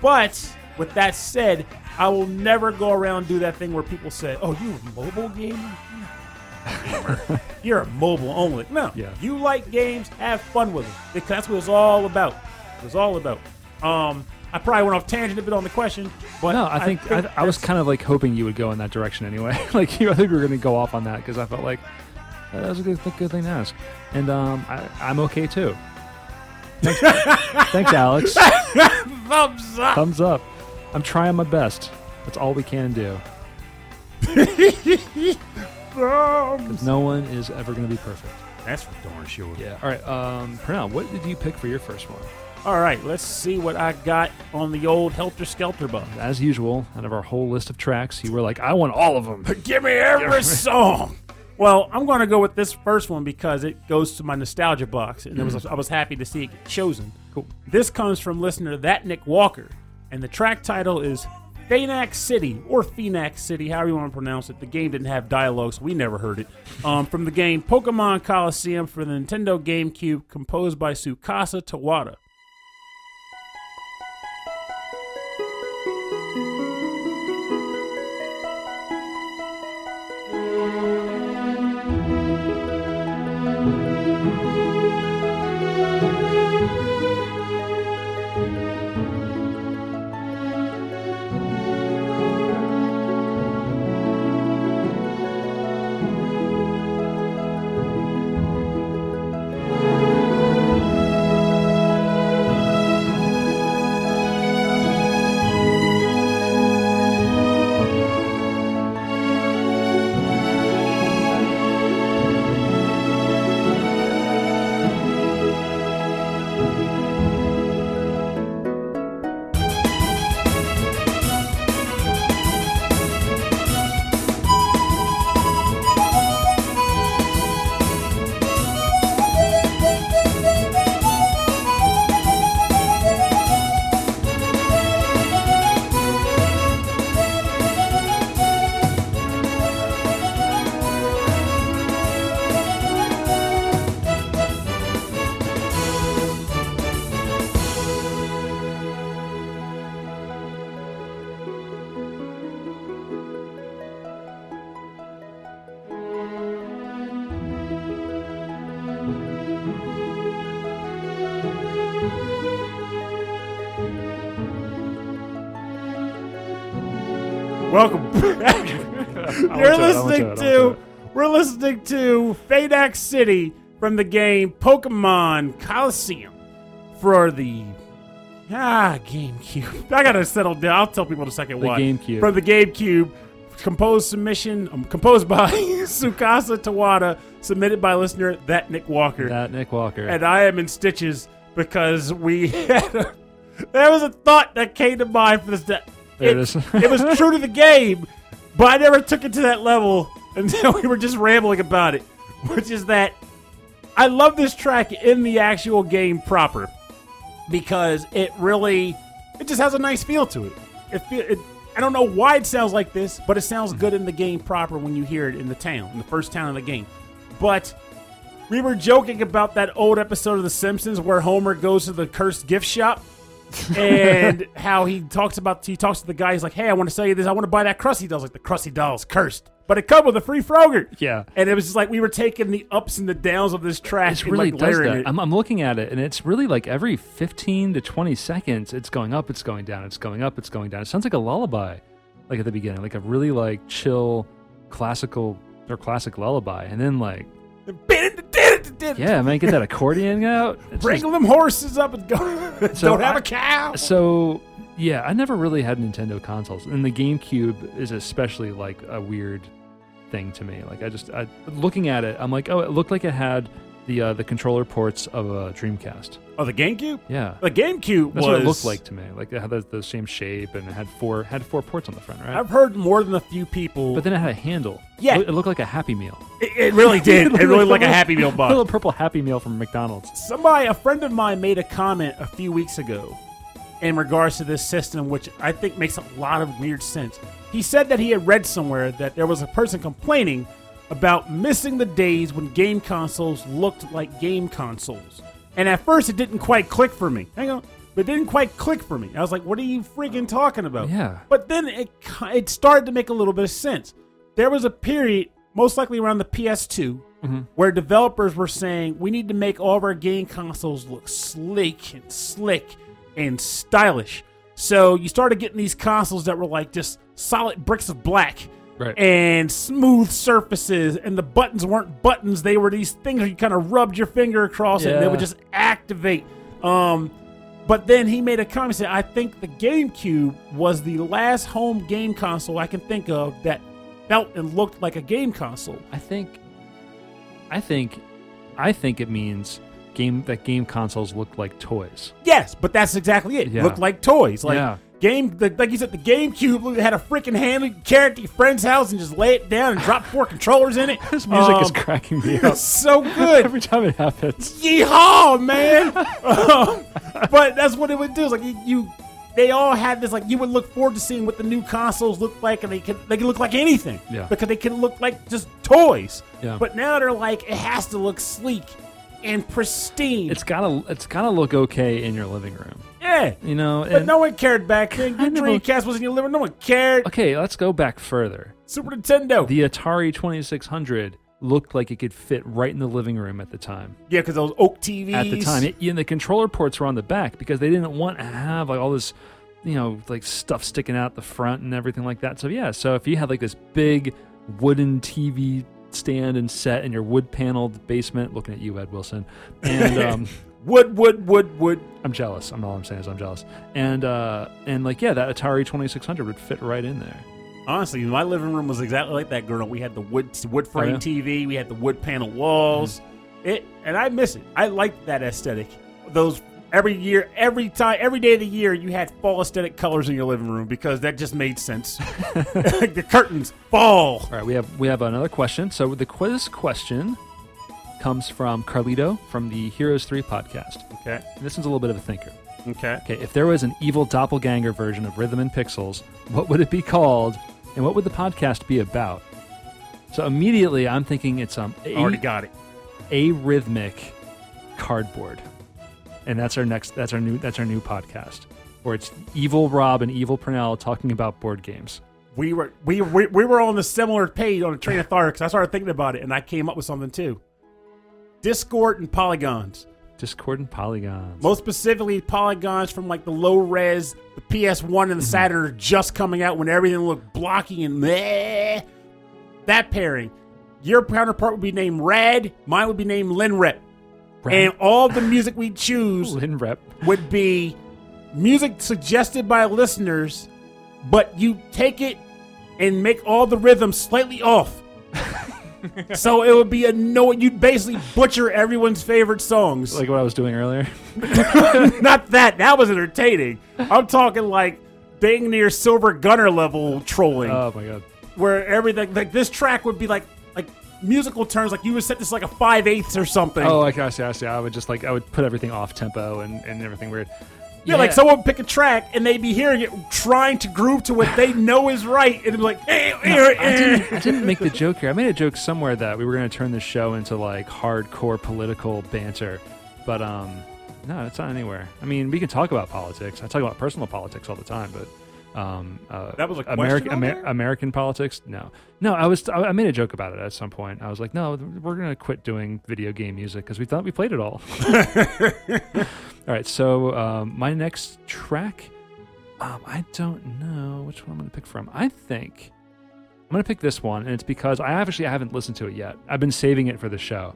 S1: But with that said, I will never go around and do that thing where people say, "Oh, you a mobile gamer? Gamer. You're a mobile only." No,
S2: Yeah.
S1: you like games, have fun with them because that's what it's all about. It's all about. Um, I probably went off tangent a bit on the question, but
S2: no i think i, I was kind of like hoping you would go in that direction anyway like you, i think we were going to go off on that because i felt like uh, that was a good, good thing to ask and um, I, i'm okay too thanks, thanks alex
S1: thumbs up.
S2: thumbs up i'm trying my best that's all we can do
S1: Thumbs.
S2: no one is ever going to be perfect
S1: That's for darn sure.
S2: Yeah. All right. Um, Pernell, what did you pick for your first one?
S1: All right, let's see what I got on the old Helter Skelter bus.
S2: As usual, out of our whole list of tracks, you were like, I want all of them.
S1: Give me every song. Well, I'm going to go with this first one because it goes to my nostalgia box, and it was I was happy to see it get chosen.
S2: Cool.
S1: This comes from listener that Nick Walker, and the track title is Phoenix City or Phoenix City, however you want to pronounce it. The game didn't have dialogue, so we never heard it. Um, from the game Pokemon Colosseum for the Nintendo GameCube, composed by Tsukasa Tawada. To City from the game Pokemon Colosseum for the ah GameCube. I gotta settle down. I'll tell people in a second
S2: The
S1: why.
S2: GameCube.
S1: From the GameCube, composed submission um, composed by Sukasa Tawada, submitted by listener that Nick Walker.
S2: That Nick Walker.
S1: and I am in stitches because we had a, there was a thought that came to mind for this. That
S2: There
S1: it,
S2: it is.
S1: it was true to the game, but I never took it to that level until we were just rambling about it. Which is that I love this track in the actual game proper because it really it just has a nice feel to it. It, feel, it I don't know why it sounds like this, but it sounds good in the game proper when you hear it in the town, in the first town of the game. But we were joking about that old episode of The Simpsons where Homer goes to the cursed gift shop and how he talks about he talks to the guy. He's like, "Hey, I want to sell you this. I want to buy that Krusty doll." He's like the Krusty doll's cursed, but it comes with a free frogurt.
S2: Yeah.
S1: and it was just like we were taking the ups and the downs of this track.
S2: It really
S1: like
S2: does that.
S1: it.
S2: I'm, I'm looking at it, and it's really like every 15 to 20 seconds, it's going up, it's going down, it's going up, it's going down. It sounds like a lullaby, like at the beginning, like a really like chill, classical or classic lullaby, and then like yeah, man, get that accordion out. It's just-
S1: Wrangle them horses up and go.
S2: So
S1: Don't have
S2: I-
S1: a cow.
S2: So yeah, I never really had Nintendo consoles, and the GameCube is especially like a weird thing to me. Like I just I, looking at it, I'm like, oh, it looked like it had the uh, the controller ports of a Dreamcast.
S1: Oh, the GameCube.
S2: Yeah,
S1: The GameCube
S2: that's
S1: was.
S2: what it looked like to me. Like it had the, the same shape and it had four had four ports on the front, right?
S1: I've heard more than a few people.
S2: but then it had a handle.
S1: Yeah.
S2: it, it looked like a Happy Meal.
S1: it, it really did. it really looked like a Happy Meal
S2: A
S1: box.
S2: little purple Happy Meal from McDonald's.
S1: Somebody, a friend of mine, made a comment a few weeks ago in regards to this system, which I think makes a lot of weird sense. He said that he had read somewhere that there was a person complaining about missing the days when game consoles looked like game consoles. And at first, it didn't quite click for me. Hang on. But it didn't quite click for me. I was like, what are you freaking talking about?
S2: Yeah.
S1: But then it, it started to make a little bit of sense. There was a period, most likely around the PS2, mm-hmm. where developers were saying we need to make all of our game consoles look sleek and slick and stylish. So you started getting these consoles that were like just solid bricks of black
S2: Right.
S1: and smooth surfaces, and the buttons weren't buttons; they were these things where you kind of rubbed your finger across it, and they would just activate. Um, but then he made a comment saying, "I think the GameCube was the last home game console I can think of that felt and looked like a game console."
S2: I think, I think, I think it means game that game consoles look like toys.
S1: Yes, but that's exactly it.
S2: Yeah.
S1: Looked like toys. Like
S2: Yeah.
S1: Game, like, like you said, the GameCube had a freaking hand carry it to your friend's house and just lay it down and drop four controllers in it.
S2: This music is
S1: Um,
S2: cracking me up
S1: It's so good.
S2: every time it happens.
S1: Yeehaw, man! um, but that's what it would do. Is like you, you, they all had this. Like you would look forward to seeing what the new consoles look like, and they can they can look like anything.
S2: Yeah.
S1: Because they can look like just toys.
S2: Yeah.
S1: But now they're like it has to look sleek and pristine.
S2: It's gotta it's gotta look okay in your living room.
S1: yeah.
S2: You know,
S1: But
S2: and
S1: no one cared back then. Your
S2: Kind of a-
S1: Dreamcast was in your living room. No one cared.
S2: okay, let's go back further.
S1: Super Nintendo.
S2: The Atari 2600 looked like it could fit right in the living room at the time.
S1: yeah, because those oak TVs.
S2: At the time, it, and the controller ports were on the back because they didn't want to have like all this, you know, like stuff sticking out the front and everything like that. So yeah, so if you had like this big wooden TV stand and set in your wood paneled basement, looking at you, Ed Wilson, and um,
S1: wood, wood, wood, wood.
S2: I'm jealous. I'm all I'm saying is I'm jealous. And uh, and like yeah, that Atari 2600 would fit right in there.
S1: Honestly, my living room was exactly like that girl. We had the wood wood frame
S2: Oh, yeah?
S1: TV, we had the wood panel walls. It and I miss it. I like that aesthetic. Those every year, every time, every day of the year, you had fall aesthetic colors in your living room because that just made sense. like the curtains, fall.
S2: All right, we have we have another question. So the quiz question comes from Carlito from the Heroes 3 podcast.
S1: Okay,
S2: And this one's a little bit of a thinker.
S1: okay.
S2: Okay, if there was an evil doppelganger version of Rhythm and Pixels, what would it be called, and what would the podcast be about? So immediately, I'm thinking it's um a,
S1: Already got it.
S2: a rhythmic cardboard, and that's our next. That's our new. That's our new podcast, where it's Evil Rob and Evil Purnell talking about board games.
S1: We were we we, we were on a similar page on a train of thought because I started thinking about it and I came up with something too. Discord and polygons.
S2: Discord and polygons.
S1: Most specifically, polygons from like the low res, the PS1 and the mm-hmm. Saturn are just coming out when everything looked blocky and meh. That pairing. Your counterpart would be named Red, mine would be named Linrep. And all the music we choose
S2: Lin Rep.
S1: would be music suggested by listeners, but you take it and make all the rhythms slightly off. so it would be annoying. You'd basically butcher everyone's favorite songs.
S2: Like what I was doing earlier.
S1: Not that. That was entertaining. I'm talking like dang near Silver Gunner level trolling,
S2: Oh my god.
S1: where everything like this track would be like musical terms. Like you would set this like a five eighths or something.
S2: Oh, like I see, I see. I would just like I would put everything off tempo and, and everything weird.
S1: Yeah, like someone would pick a track and they'd be hearing it, trying to groove to what they know is right, and it'd be like, eh, eh,
S2: I
S1: eh.
S2: didn't, I didn't make the joke here. I made a joke somewhere that we were going to turn this show into like hardcore political banter, but um, no, it's not anywhere. I mean, we can talk about politics. I talk about personal politics all the time, but um, uh,
S1: That was a
S2: American
S1: there?
S2: American politics. No, no. I was I made a joke about it at some point. I was like, no, we're going to quit doing video game music because we thought we played it all. all right, so um, my next track. Um, I don't know which one I'm going to pick from. I think I'm going to pick this one, and it's because I actually haven't listened to it yet. I've been saving it for the show.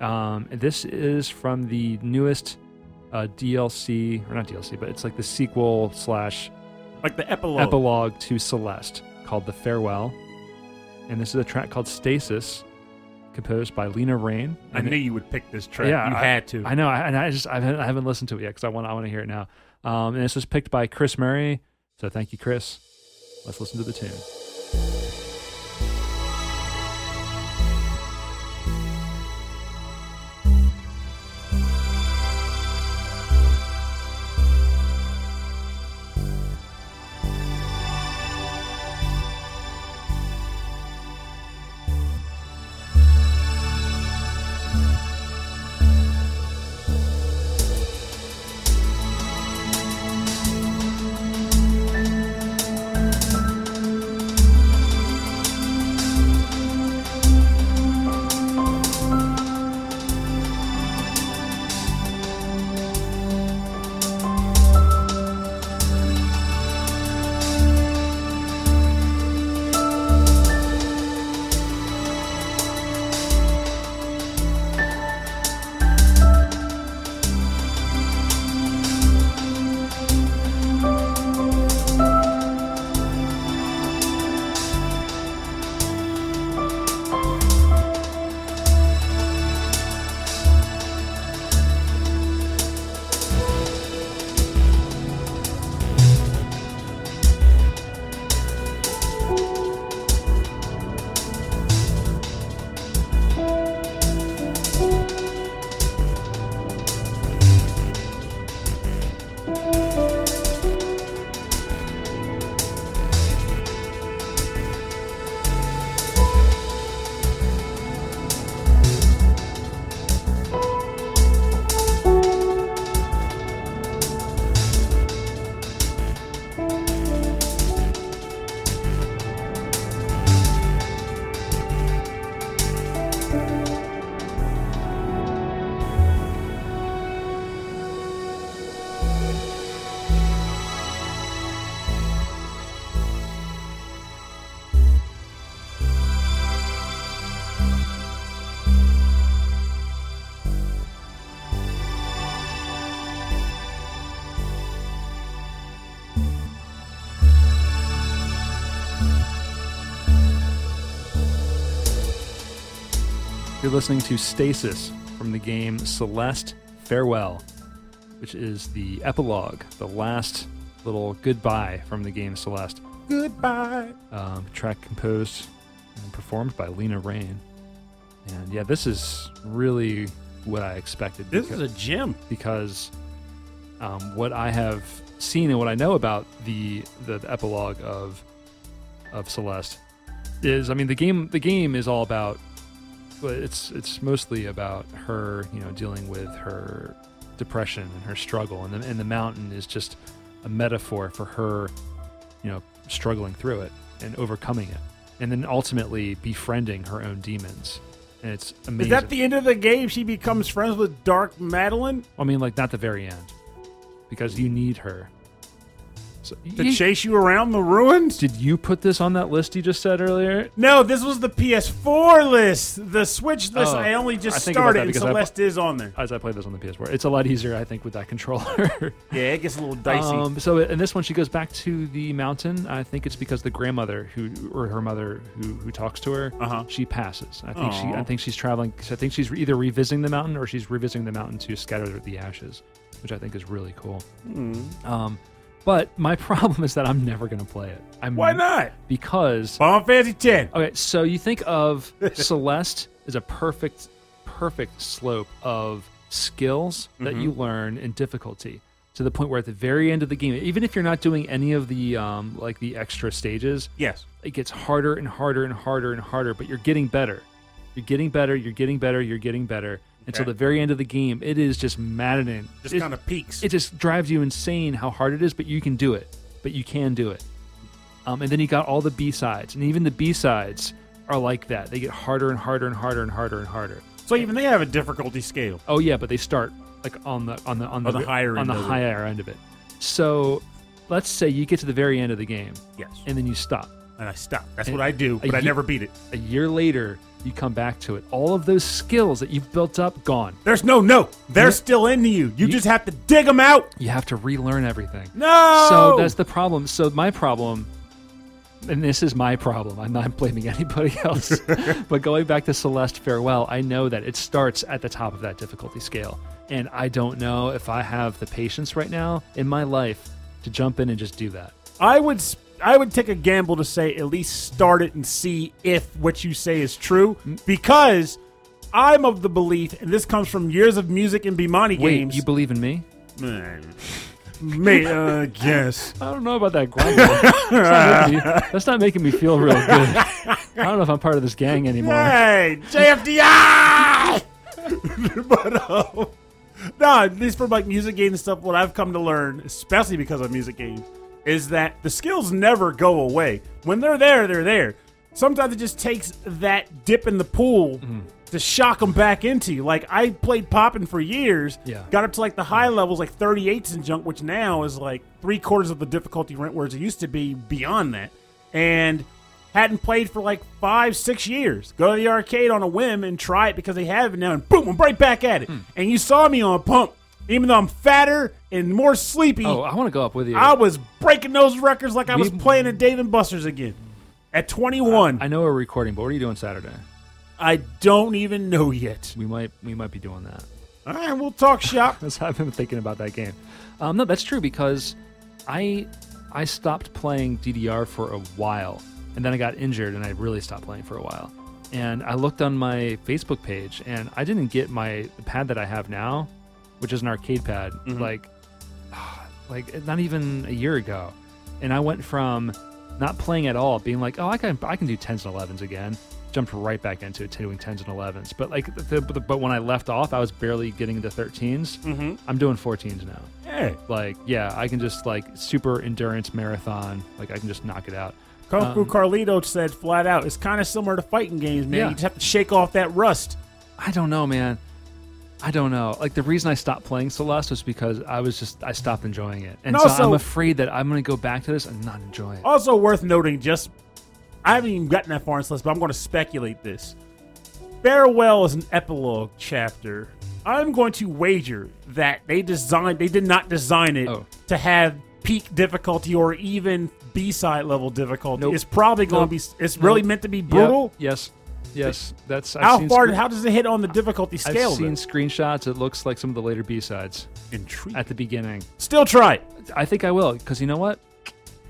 S2: Um, this is from the newest uh, DLC, or not DLC, but it's like the sequel slash
S1: like the epilogue.
S2: epilogue to Celeste called The Farewell. And this is a track called Stasis, composed by Lena Raine.
S1: I knew
S2: it-
S1: you would pick this track.
S2: Yeah,
S1: you
S2: I-
S1: had to.
S2: I know, I, and I just I haven't, I haven't listened to it yet because I want I want to hear it now. Um, and this was picked by Chris Murray, so thank you, Chris. Let's listen to the tune. You're listening to Stasis from the game Celeste Farewell, which is the epilogue, the last little goodbye from the game Celeste.
S1: Goodbye.
S2: Um, track composed and performed by Lena Raine. And yeah, this is really what I expected.
S1: This
S2: because-
S1: is a gem.
S2: because um, what I have seen and what I know about the, the the epilogue of of Celeste is, I mean, the game the game is all about. Well, It's it's mostly about her, you know, dealing with her depression and her struggle, and the, and the mountain is just a metaphor for her, you know, struggling through it and overcoming it, and then ultimately befriending her own demons. And it's amazing.
S1: Is that the end of the game? She becomes friends with Dark Madeline
S2: I mean, like not the very end, because you need her.
S1: To
S2: you-
S1: chase you around the ruins?
S2: did you put this on that list you just said earlier?
S1: No, this was the PS4 list. The Switch list,
S2: Oh,
S1: I only
S2: I
S1: just
S2: about
S1: started, and
S2: because I-
S1: Celeste is on there.
S2: As I played this on the PS4, it's a lot easier, I think, with that controller.
S1: Yeah, it gets a little dicey.
S2: Um, so in this one, she goes back to the mountain. I think it's because the grandmother who, or her mother who, who talks to her,
S1: Uh-huh.
S2: she passes. I think she, I think she's traveling. I think she's either revisiting the mountain or she's revisiting the mountain to scatter the ashes, which I think is really cool.
S1: Hmm.
S2: Um, but my problem is that I'm never going to play it. I'm
S1: Why not?
S2: Because
S1: Final Fantasy 10.
S2: Okay, so you think of Celeste as a perfect, perfect slope of skills that
S1: Mm-hmm.
S2: you learn and difficulty to the point where at the very end of the game, even if you're not doing any of the um, like the extra stages,
S1: Yes.
S2: it gets harder and harder and harder and harder. But you're getting better. You're getting better. You're getting better. You're getting better until
S1: Okay.
S2: the very end of the game. It is just maddening.
S1: Just kind of peaks.
S2: it just drives you insane how hard it is, but you can do it. But you can do it. Um, and then you got all the B sides, and even the B sides are like that. They get harder and harder and harder and harder and harder.
S1: so even they have a difficulty scale.
S2: Oh yeah, but they start like on the on the on the,
S1: On the higher
S2: on
S1: end
S2: the
S1: of it.
S2: higher end of it. So let's say you get to the very end of the game,
S1: Yes.
S2: and then you stop.
S1: And I stop. That's
S2: And
S1: what I do, but I never beat it.
S2: A year later, you come back to it. All of those skills that you've built up gone.
S1: There's no no. They're
S2: You-
S1: still into you. You
S2: you-
S1: just have to dig them out.
S2: You have to relearn everything.
S1: No.
S2: So that's the problem. So my problem, and this is my problem. I'm not blaming anybody else. but going back to Celeste Farewell, I know that it starts at the top of that difficulty scale, and I don't know if I have the patience right now in my life to jump in and just do that.
S1: I would s- I would take a gamble to say at least start it and see if what you say is true because I'm of the belief, and this comes from years of music and Bemani
S2: Wait,
S1: games.
S2: you believe in me?
S1: May uh, guess.
S2: I don't know about that grumbling. that's, not making me, that's not making me feel real good. I don't know if I'm part of this gang anymore.
S1: Hey, JFDI! but um, no, at least for like music games and stuff, what I've come to learn, especially because of music games, is that the skills never go away. When they're there, they're there. Sometimes it just takes that dip in the pool
S2: Mm-hmm.
S1: to shock them back into you. Like I played pop'n for years,
S2: Yeah.
S1: got up to like the high levels, like 38s and junk, which now is like three quarters of the difficulty rent, whereas it used to be beyond that. And hadn't played for like five, six years. Go to the arcade on a whim and try it because they have it now, and boom, I'm right back at it.
S2: Hmm.
S1: And you saw me on pump, even though I'm fatter and more sleepy.
S2: Oh, I want to go up with you.
S1: I was breaking those records like I was
S2: We-
S1: playing at Dave and Buster's again. At 21,
S2: I know we're recording, but what are you doing Saturday?
S1: I don't even know yet.
S2: We might we might be doing that.
S1: All right, we'll talk shop.
S2: That's I've been thinking about that game. Um, no, that's true because I I stopped playing DDR for a while, and then I got injured, and I really stopped playing for a while. And I looked on my Facebook page, and I didn't get my the pad that I have now, which is an arcade pad, like like not even a year ago. And I went from not playing at all, being like, oh, I can I can do tens and elevens again. Jumped right back into it, doing tens and elevens. But like, the, the, but when I left off, I was barely getting into 13s.
S1: Mhm.
S2: I'm doing 14s now.
S1: Hey,
S2: Like, yeah, I can just like super endurance marathon. Like, I can just knock it out.
S1: Kung Fu
S2: Um,
S1: Carlito said flat out, it's kind of similar to fighting games, man.
S2: Yeah.
S1: You just have to shake off that rust.
S2: I don't know, man. I don't know. Like the reason I stopped playing Celeste was because I was just I stopped enjoying it, and
S1: And
S2: so
S1: also-
S2: I'm afraid that I'm going to go back to this and not enjoy it.
S1: Also worth noting, just I haven't even gotten that far in Celeste, but I'm going to speculate this. Farewell is an epilogue chapter. I'm going to wager that they designed they did not design it
S2: Oh.
S1: to have peak difficulty or even B side level difficulty.
S2: Nope.
S1: It's probably going
S2: Nope.
S1: to be it's really meant to be
S2: Yep.
S1: brutal.
S2: Yes. Yes, that's. I've
S1: how
S2: seen
S1: far?
S2: scre-
S1: how does it hit on the difficulty scale?
S2: I've seen
S1: then?
S2: screenshots. It looks like some of the later B sides
S1: Intriguing.
S2: at the beginning.
S1: Still try it.
S2: I think I will because you know what?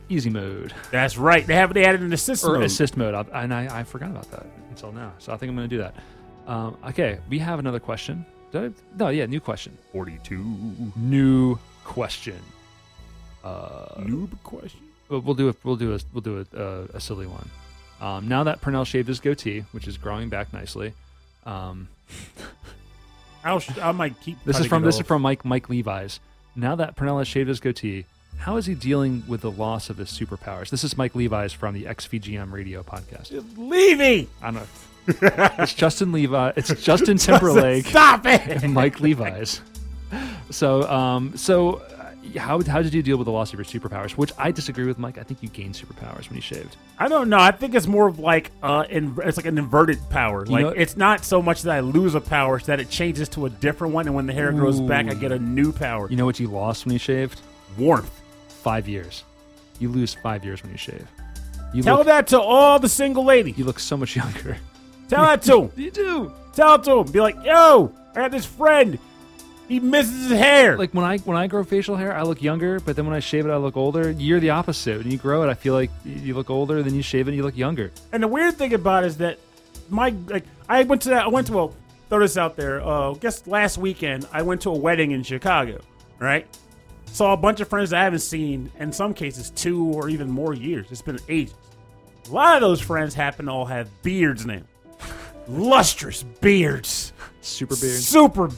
S2: Easy mode
S1: That's right. They have they added an assist
S2: or
S1: mode.
S2: assist mode, I- and I, I forgot about that until now. So I think I'm going to do that. Um, okay, we have another question. Did I- no, yeah, new question.
S1: Forty-two.
S2: New question. Uh,
S1: Noob question.
S2: We'll we'll do a we'll do a we'll do a, uh, a silly one. Um, now that Purnell shaved his goatee, which is growing back nicely, um,
S1: I'll sh- I might keep.
S2: this is from
S1: it
S2: this is from Mike Mike Levi's. Now that Purnell has shaved his goatee, how is he dealing with the loss of his superpowers? This is Mike Levi's from the XVGM Radio podcast.
S1: Levy.
S2: I don't know. it's Justin Levi. It's Justin Timberlake
S1: Stop it.
S2: and Mike Levi's. So, um, so uh, how how did you deal with the loss of your superpowers? Which I disagree with, Mike. I think you gained superpowers when you shaved.
S1: I don't know. I think it's more of like uh, in, it's like an inverted power. Like
S2: know-
S1: it's not so much that I lose a power, it's that it changes to a different one, and when the hair grows back, I get a new power.
S2: You know what you lost when you shaved?
S1: Warmth.
S2: Five years. You lose five years when you shave. You
S1: Tell
S2: look,
S1: that to all the single ladies.
S2: you look so much younger.
S1: Tell that to them.
S2: You do.
S1: Tell it to them. Be like, yo, I got this friend. He misses his hair.
S2: Like when I when I grow facial hair, I look younger, but then when I shave it, I look older. You're the opposite. When you grow it, I feel like you look older. Then you shave it, and you look younger.
S1: And the weird thing about it is that my like I went to that I went to a throw this out there. Uh, I guess last weekend I went to a wedding in Chicago. Right, saw a bunch of friends I haven't seen in some cases two or even more years. It's been ages. A lot of those friends happen to all have beards now, lustrous beards,
S2: Super beard.
S1: super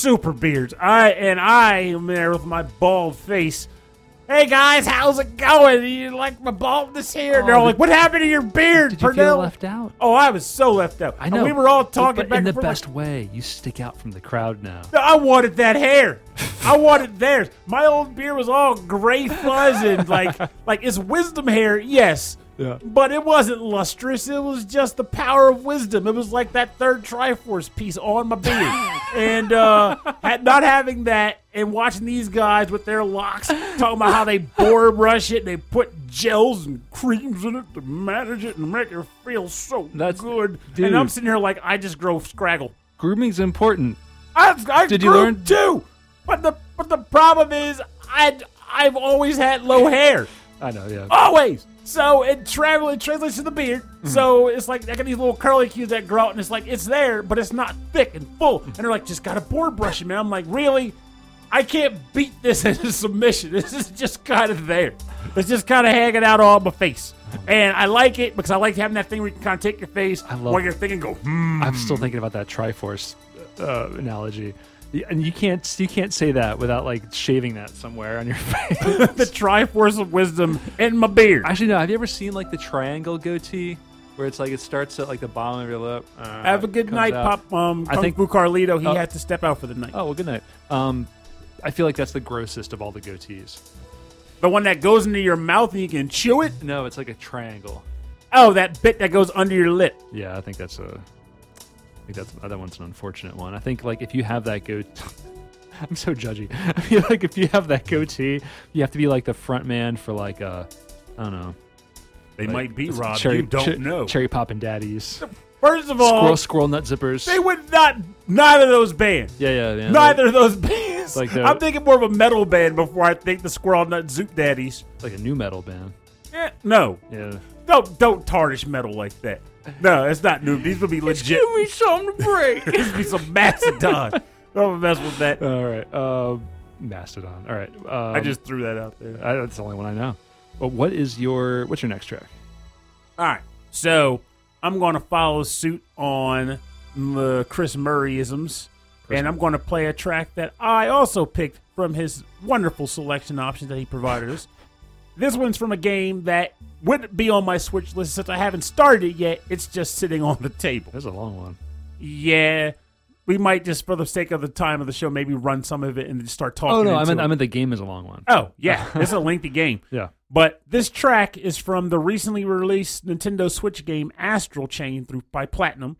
S1: super beards. I and I am there with my bald face. Hey guys, how's it going? You like my baldness here? And oh, they're all
S2: Oh,
S1: like, "What happened to your beard,
S2: Did you
S1: Purnell?"
S2: feel left out?
S1: Oh, I was so left out.
S2: I
S1: And
S2: know.
S1: we were all talking
S2: but
S1: back
S2: in the
S1: and forth, like,
S2: best way. You stick out from the crowd now.
S1: I wanted that hair. I wanted theirs. My old beard was all gray fuzz and like like it's wisdom hair, yes.
S2: Yeah.
S1: But it wasn't lustrous. It was just the power of wisdom. It was like that third Triforce piece on my beard. and uh had, not having that and watching these guys with their locks talking about how they bore brush it and they put gels and creams in it to manage it and make it feel so
S2: That's-
S1: good.
S2: dude.
S1: And I'm sitting here like I just grow scraggle.
S2: Grooming's important.
S1: I've, I
S2: Did you learn-
S1: too? But the but the problem is I I've always had low hair,
S2: I know. Yeah.
S1: always. So it travel it translates to the beard.
S2: Mm-hmm.
S1: So it's like I got these little curly cues that grow out, and it's like it's there, but it's not thick and full. And they're like, just got a board brush man. I'm like, really? I can't beat this into submission. This is just kind of there. It's just kind of hanging out on my face. And I like it because I like having that thing where you can kind of take your face
S2: I love-
S1: while you're thinking, go, hmm.
S2: I'm still thinking about that Triforce uh, analogy. Y- And you can't you can't say that without like shaving that somewhere on your face.
S1: the Triforce of Wisdom in my beard.
S2: Actually, no. Have you ever seen like the triangle goatee, where it's like it starts at like the bottom of your lip? uh,
S1: Have a good night,
S2: out.
S1: Pop. Um,
S2: I
S1: Kung
S2: think-
S1: Fu Carlito. He
S2: Oh.
S1: had to step out for the night.
S2: Oh well, good night. Um, I feel like that's the grossest of all the goatees.
S1: The one that goes into your mouth and you can chew it.
S2: No, it's like a triangle.
S1: Oh, that bit that goes under your lip.
S2: Yeah, I think that's a. Think that's that one's an unfortunate one. I think like if you have that goat. I'm so judgy. I feel like if you have that goatee, you have to be like the front man for like a, I don't know.
S1: They
S2: like
S1: might be Rob.
S2: cherry,
S1: you don't
S2: che-
S1: know.
S2: Cherry poppin' daddies.
S1: First of all,
S2: Squirrel, squirrel nut zippers.
S1: they would not. Neither of those bands.
S2: yeah, yeah, yeah.
S1: Neither of those bands.
S2: Like the-
S1: I'm thinking more of a metal band before I think the Squirrel Nut Zoot Daddies.
S2: Like, like a new metal band.
S1: Eh, no,
S2: Yeah.
S1: don't don't tarnish metal like that. No, it's not new. These would be legit.
S2: Give me something to break.
S1: this would be some Mastodon. Don't mess with that.
S2: All right. Um, Mastodon. All right. Um,
S1: I just threw that out there.
S2: I, that's the only one I know. But what is your what's your next track?
S1: All right. So I'm going to follow suit on the Chris Murrayisms, and I'm going to play a track that I also picked from his wonderful selection options that he provided us. This one's from a game that wouldn't be on my Switch list since I haven't started it yet. It's just sitting on the table.
S2: That's a long one.
S1: Yeah. We might just, for the sake of the time of the show, maybe run some of it and just start talking.
S2: Oh no, I meant
S1: it.
S2: I meant the game is a long one.
S1: Oh, yeah. it's a lengthy game.
S2: Yeah.
S1: But this track is from the recently released Nintendo Switch game Astral Chain through by Platinum.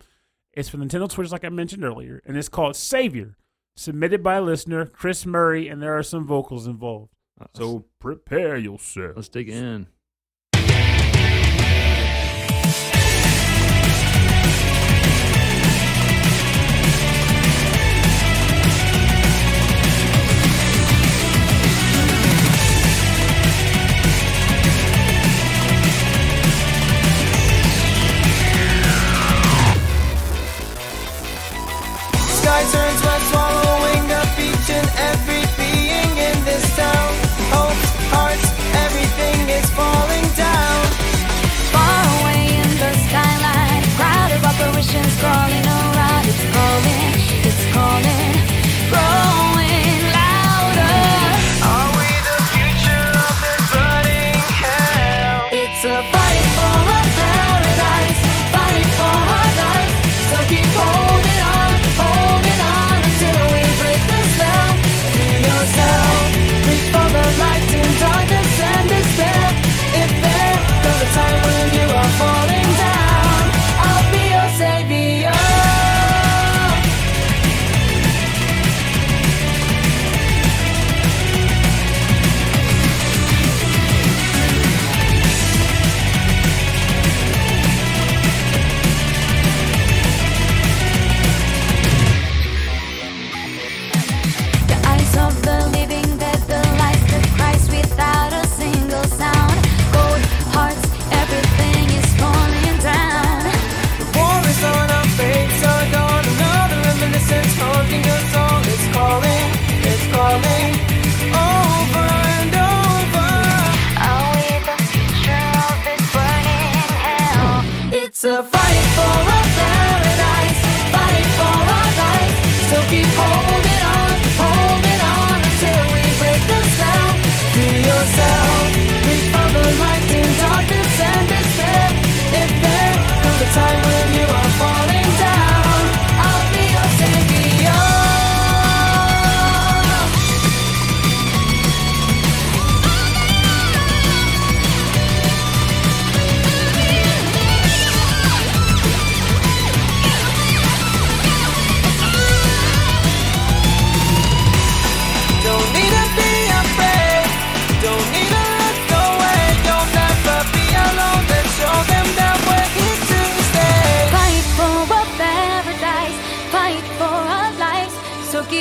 S1: It's for Nintendo Switch, like I mentioned earlier, and it's called Savior, submitted by listener Chris Murray, and there are some vocals involved. Uh, so prepare yourself.
S2: Let's dig in.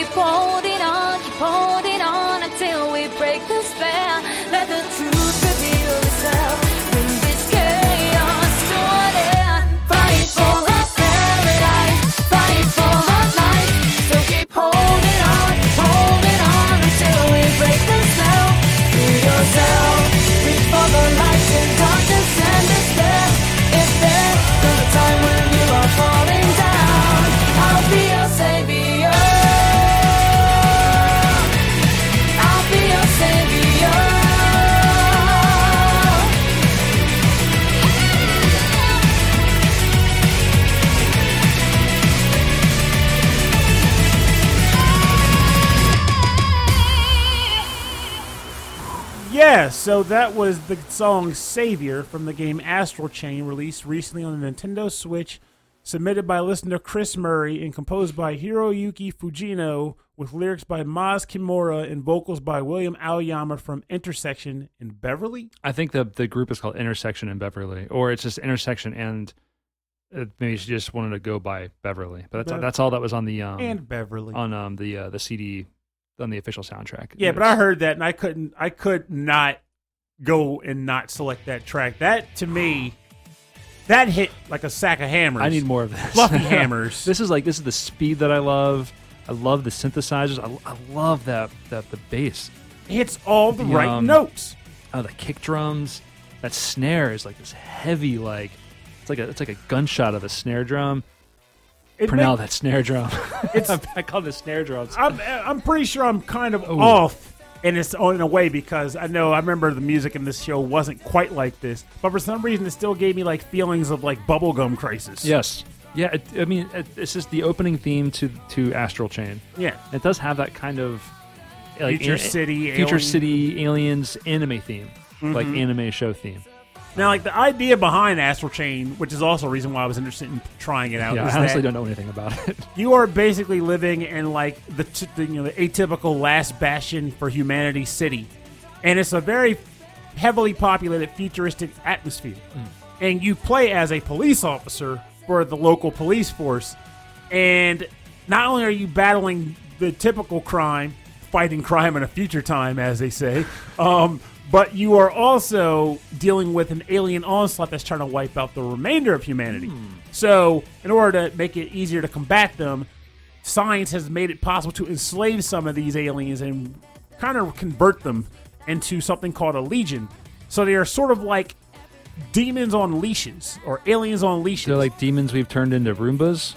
S3: Keep holding
S1: Yeah, so that was the song Savior from the game Astral Chain, released recently on the Nintendo Switch, submitted by listener Chris Murray and composed by Hiroyuki Fujino, with lyrics by Maz Kimura and vocals by William Aoyama from Intersection in Beverly.
S2: I think the the group is called Intersection in Beverly, or it's just Intersection and uh, maybe she just wanted to go by Beverly. But that's that's all that was on the um
S1: and Beverly.
S2: on um the uh, the CD on the official soundtrack.
S1: yeah, but I heard that and I couldn't I could not go and not select that track. That to me that hit like a sack of hammers.
S2: I need more of this.
S1: Fluffy hammers.
S2: this is like this is the speed that I love. I love the synthesizers. I, I love that that the bass.
S1: hits all the
S2: The,
S1: right
S2: um,
S1: notes.
S2: Oh, the kick drums. That snare is like this heavy, like it's like a it's like a gunshot of a snare drum.
S1: It
S2: Pernell,
S1: make-
S2: that snare drum.
S1: It's-
S2: I call the snare drums.
S1: I'm I'm pretty sure I'm kind of
S2: Oh.
S1: off in it's in a way because I know I remember the music in this show wasn't quite like this, but for some reason it still gave me like feelings of like bubblegum crisis.
S2: Yes. Yeah. It, I mean, it, it's just the opening theme to to Astral Chain.
S1: yeah.
S2: It does have that kind of like
S1: Future
S2: an-
S1: City,
S2: Future
S1: alien-
S2: City aliens anime theme, like
S1: Mm-hmm.
S2: anime show theme.
S1: Now, like the idea behind Astral Chain, which is also a reason why I was interested in trying it out,
S2: Yeah, I honestly don't know anything about it.
S1: you are basically living in like the, t- the you know the atypical last bastion for humanity city, and it's a very heavily populated futuristic atmosphere. And you play as a police officer for the local police force, and not only are you battling the typical crime, fighting crime in a future time, as they say, um, but you are also dealing with an alien onslaught that's trying to wipe out the remainder of humanity. Hmm. So, in order to make it easier to combat them, science has made it possible to enslave some of these aliens and kind of convert them into something called a legion. So they are sort of like demons on leashes or aliens on leashes.
S2: They're like demons we've turned into Roombas.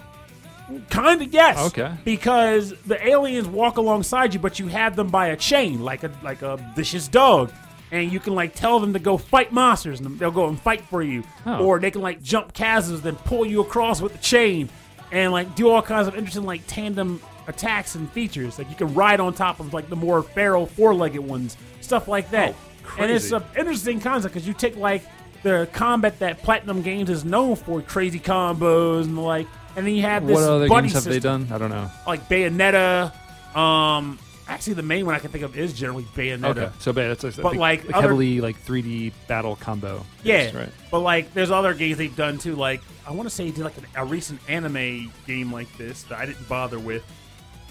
S1: Kind of yes.
S2: Okay.
S1: Because the aliens walk alongside you, but you have them by a chain, like a like a vicious dog, and you can like tell them to go fight monsters, and they'll go and fight for you.
S2: Oh.
S1: Or they can like jump chasms, then pull you across with the chain, and like do all kinds of interesting like tandem attacks and features. Like you can ride on top of like the more feral four-legged ones, stuff like that.
S2: Oh,
S1: and it's an interesting concept because you take like the combat that Platinum Games is known for, crazy combos and like, and then you have this
S2: What other games have they done? I don't know.
S1: like Bayonetta. Um, actually, the main one I can think of is generally Bayonetta.
S2: Okay, so bad. It's, it's
S1: But,
S2: think,
S1: like, other-
S2: heavily like 3D battle combo.
S1: Yeah,
S2: right.
S1: but like, there's other games they've done too. Like, I want to say they did like an, a recent anime game like this that I didn't bother with.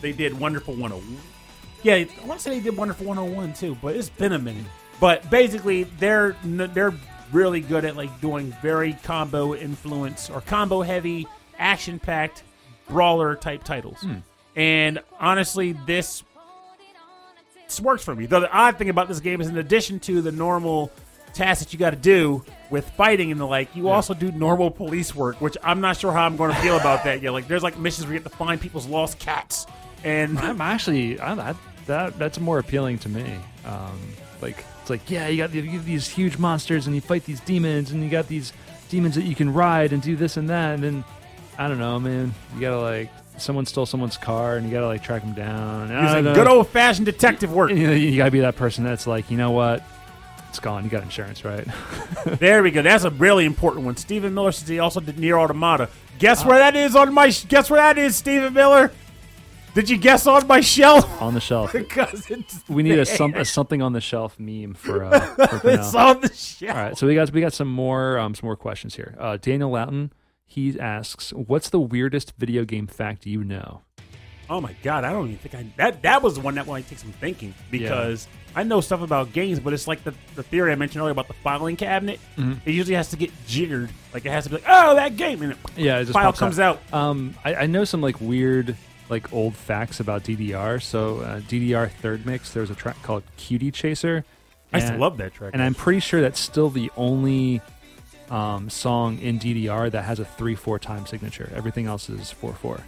S1: They did Wonderful 101. Yeah, I want to say they did Wonderful 101 too, but it's been a minute. But basically, they're they're really good at like doing very combo influence or combo heavy, action packed brawler type titles. Hmm. And honestly, this that works for me. Though the odd thing about this game is, in addition to the normal tasks that you got to do with fighting and the like, you also do normal police work, which I'm not sure how I'm going to feel about that yet. Like, there's like missions where you have to find people's lost cats, and
S2: I'm actually I, that that that's more appealing to me. Um, like it's like yeah, you got, the- you got these huge monsters and you fight these demons and you got these demons that you can ride and do this and that and then I don't know, man. You gotta like someone stole someone's car and you gotta like track them down. And I
S1: it's
S2: don't
S1: like
S2: know.
S1: good old fashioned detective work.
S2: And, you, know, you gotta be that person that's like, you know what, it's gone. You got insurance, right?
S1: There we go. That's a really important one. Stephen Miller says he also did Nier Automata. Guess where that is on my? Guess where that is, Stephen Miller? Did you guess on my shelf?
S2: on the shelf.
S1: because it's
S2: We need a, some, a something on the shelf meme for, uh, for
S1: It's on the shelf.
S2: All right, so we got we got some more um, some more questions here. Uh, Daniel Loughton he asks, "What's the weirdest video game fact you know?"
S1: Oh my god, I don't even think I that that was the one that might take some thinking because I know stuff about games, but it's like the, the theory I mentioned earlier about the filing cabinet.
S2: Mm-hmm.
S1: It usually has to get jiggered, like it has to be like, oh, that game, and it,
S2: Yeah, it just
S1: file comes
S2: up.
S1: out.
S2: Um, I, I know some like weird like old facts about DDR. So uh, DDR third mix, there was a track called Cutie Chaser.
S1: I
S2: and-
S1: love that track.
S2: and I'm pretty sure that's still the only um, song in DDR that has a three four time signature. Everything else is four four.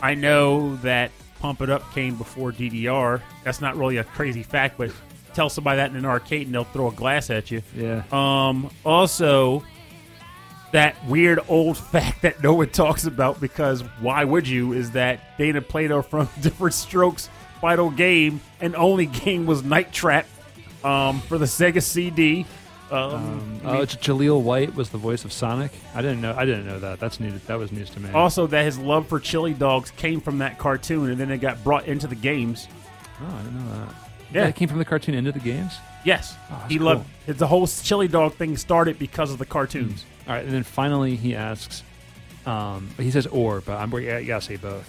S1: I know that Pump It Up came before DDR. That's not really a crazy fact, but tell somebody that in an arcade and they'll throw a glass at you.
S2: Yeah.
S1: Um, also, that weird old fact that no one talks about because why would you is that Dana Plato from Diff'rent Strokes final game and only game was Night Trap um, for the Sega CD. Um,
S2: Um, oh, Jaleel White was the voice of Sonic. I didn't know. I didn't know that. That's new. That was news to me.
S1: also, that his love for chili dogs came from that cartoon and then it got brought into the games.
S2: Oh, I didn't know that.
S1: Yeah.
S2: it came from the cartoon into the games.
S1: Yes,
S2: Oh,
S1: he
S2: cool.
S1: loved it's the whole chili dog thing started because of the cartoons.
S2: All right, and then finally he asks, um, he says or, but I'm yeah, you gotta say both.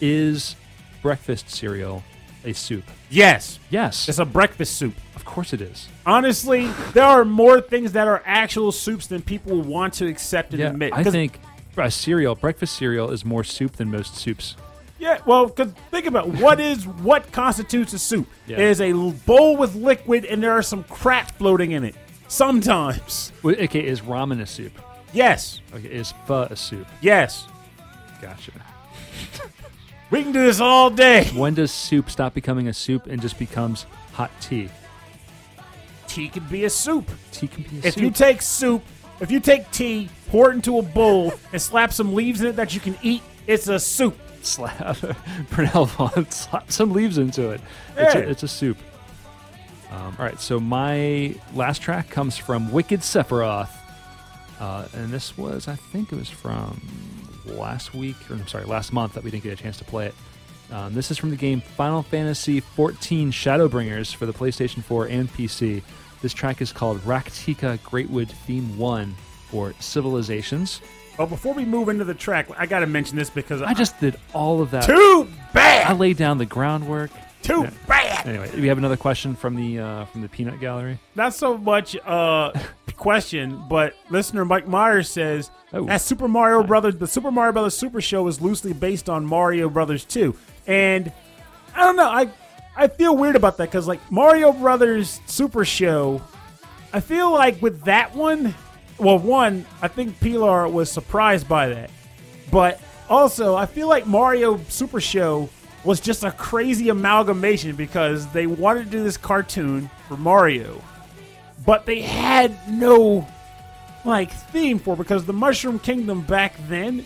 S2: Is breakfast cereal a soup?
S1: Yes,
S2: Yes,
S1: it's a breakfast soup.
S2: of course it is.
S1: Honestly, there are more things that are actual soups than people want to accept and
S2: Yeah,
S1: admit.
S2: I think a cereal, breakfast cereal, is more soup than most soups.
S1: Yeah, well, because think about what is what constitutes a soup.
S2: Yeah.
S1: It is a bowl with liquid, and there are some crap floating in it. Sometimes,
S2: Okay, is ramen a soup?
S1: yes,
S2: Okay, is pho a soup?
S1: yes,
S2: Gotcha.
S1: we can do this all day.
S2: When does soup stop becoming a soup and just becomes hot tea?
S1: Tea can be a soup.
S2: Tea can be a soup.
S1: If
S2: soup.
S1: you take soup, if you take tea, pour it into a bowl, and slap some leaves in it that you can eat, it's a soup.
S2: slap Pernell Vaughn slap some leaves into it. It's, a, it's a soup. Um, all right, so my last track comes from Wicked Sephiroth, uh, and this was I think it was from last week or I'm sorry last month that we didn't get a chance to play it. Um, this is from the game Final Fantasy XIV Shadowbringers for the PlayStation 4 and PC. This track is called Raktika Greatwood Theme 1 for Civilizations.
S1: Oh, before we move into the track, I got to mention this because
S2: I just did all of that.
S1: too bad.
S2: I laid down the groundwork.
S1: too
S2: Yeah.
S1: bad.
S2: Anyway, we have another question from the uh, from the peanut gallery.
S1: not so much uh question, but listener Mike Myers says
S2: Oh.
S1: that Super Mario Brothers, the Super Mario Brothers Super Show is loosely based on Mario Brothers 2, and I don't know, I I feel weird about that because like Mario Brothers Super Show, I feel like with that one, well, one I think Pilar was surprised by that, but also I feel like Mario Super Show was just a crazy amalgamation because they wanted to do this cartoon for Mario but they had no like theme for it because the Mushroom Kingdom back then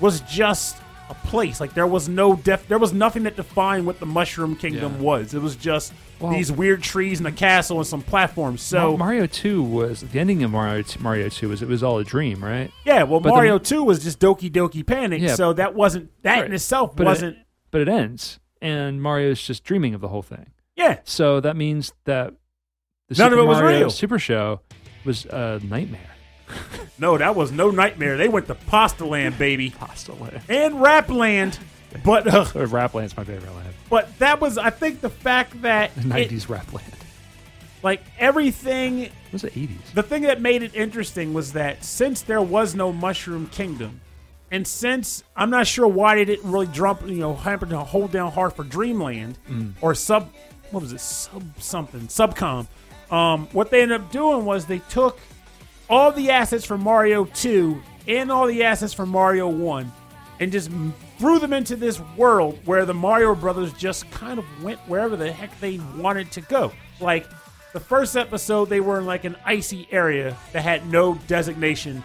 S1: was just a place. Like there was no def there was nothing that defined what the Mushroom Kingdom
S2: Yeah.
S1: was. It was just
S2: Well-
S1: these weird trees and a castle and some platforms. So
S2: Mario Two was the ending of Mario T- Mario Two was it was all a dream, right?
S1: yeah, well
S2: but the-
S1: Mario 2 was just Doki Doki Panic.
S2: Yeah.
S1: So that wasn't that
S2: Right.
S1: in itself
S2: But
S1: wasn't
S2: it, but it ends, and Mario's just dreaming of the whole thing.
S1: yeah.
S2: So that means that the
S1: None
S2: Super
S1: of it was
S2: Mario
S1: real.
S2: Super Show was a nightmare.
S1: No, that was no nightmare. They went to Pasta Land, baby.
S2: Pasta Land.
S1: And Rap Land. But uh,
S2: Or Rapland's my favorite land.
S1: but that was I think the fact that
S2: The
S1: it-
S2: nineties Rapland.
S1: like everything
S2: It was the eighties.
S1: the thing that made it interesting was that since there was no Mushroom Kingdom, and since I'm not sure why they didn't really drop, you know, happen to hold down hard for Dreamland
S2: Mm.
S1: or sub what was it sub something Subcon. Um, what they ended up doing was they took all the assets from Mario 2 and all the assets from Mario 1 and just threw them into this world where the Mario brothers just kind of went wherever the heck they wanted to go. Like the first episode, they were in like an icy area that had no designation.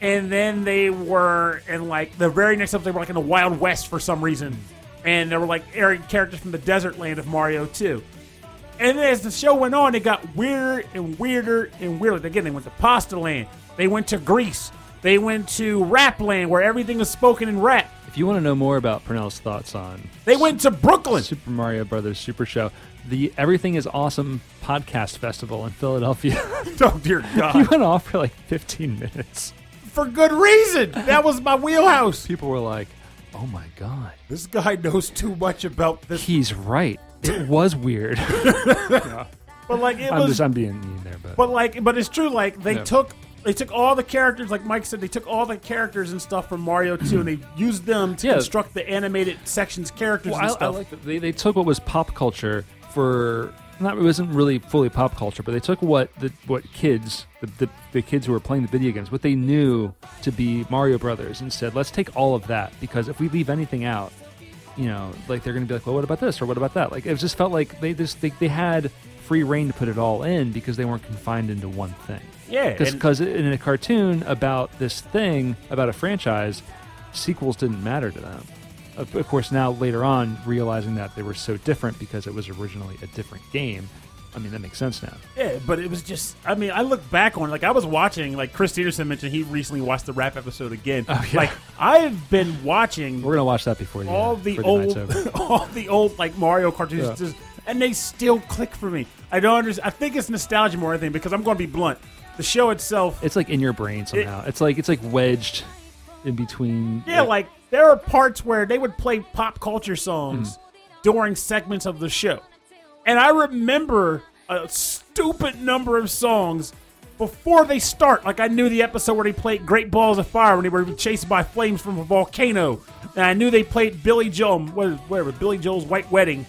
S1: And then they were in like the very next episode, they were like in the Wild West for some reason. And there were like characters from the desert land of Mario 2. And as the show went on, it got weirder and weirder and weirder. Again, they went to Pasta Land. They went to Greece. They went to Rap Land, where everything was spoken in rap.
S2: If you want to know more about Purnell's thoughts on
S1: They went to Brooklyn.
S2: Super Mario Brothers Super Show, the Everything is Awesome podcast festival in Philadelphia,
S1: Oh dear God!
S2: he went off for like 15 minutes.
S1: For good reason. That was my wheelhouse.
S2: People were like, "Oh my god,
S1: This guy knows too much about this.
S2: he's right. It was weird."
S1: But like it
S2: I'm
S1: was
S2: just I'm being mean there, but,
S1: But like, but it's true. Like they
S2: Yeah.
S1: took they took all the characters, like Mike said, they took all the characters and stuff from Mario 2 and they used them to
S2: Yeah.
S1: construct the animated sections characters
S2: Well,
S1: and
S2: I, I
S1: stuff.
S2: like that they, they took what was pop culture for not it wasn't really fully pop culture, but they took what the what kids the, the the kids who were playing the video games what they knew to be Mario Brothers and said let's take all of that because if we leave anything out, you know, like they're gonna be like, well, what about this or what about that? Like it just felt like they just they, they had free reign to put it all in because they weren't confined into one thing.
S1: yeah,
S2: Because in a cartoon about this thing, about a franchise, sequels didn't matter to them. Of course, now later on, realizing that they were so different because it was originally a different game, I mean, that makes sense now.
S1: Yeah, but it was just. I mean, I look back on it, like I was watching. Like Chris Peterson mentioned, he recently watched the rap episode again.
S2: Oh, yeah.
S1: Like I've been watching
S2: We're going to watch that before the,
S1: all
S2: uh,
S1: the old,
S2: over.
S1: all the old like Mario cartoons,
S2: Yeah.
S1: and they still click for me. I don't understand. I think it's nostalgia more than anything because I'm going to be blunt. The show itself,
S2: It's like in your brain somehow. it's like it's like wedged in between.
S1: yeah, like there are parts where they would play pop culture songs
S2: Hmm.
S1: during segments of the show, and I remember a stupid number of songs. Before they start, like I knew the episode where they played "Great Balls of Fire" when they were chased by flames from a volcano, and I knew they played Billy Joel, whatever, Billy Joel's White Wedding,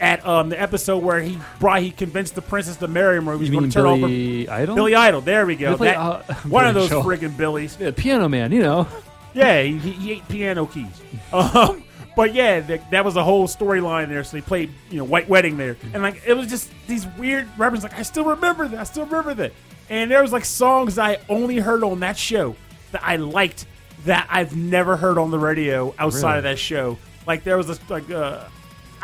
S1: at um the episode where he brought he convinced the princess to marry him, or he was going to turn over
S2: Billy Idol?
S1: Billy Idol. There we go.
S2: Play,
S1: That-
S2: uh,
S1: one of those
S2: Joel.
S1: friggin' Billies.
S2: Yeah, Piano Man, you know.
S1: Yeah, he, he, he ate piano keys. Um, but yeah, that, that was a whole storyline there. So they played, you know, White Wedding there, and like it was just these weird references. Like I still remember that. I still remember that. And there was like songs I only heard on that show that I liked that I've never heard on the radio outside of that show. Like there was this like uh,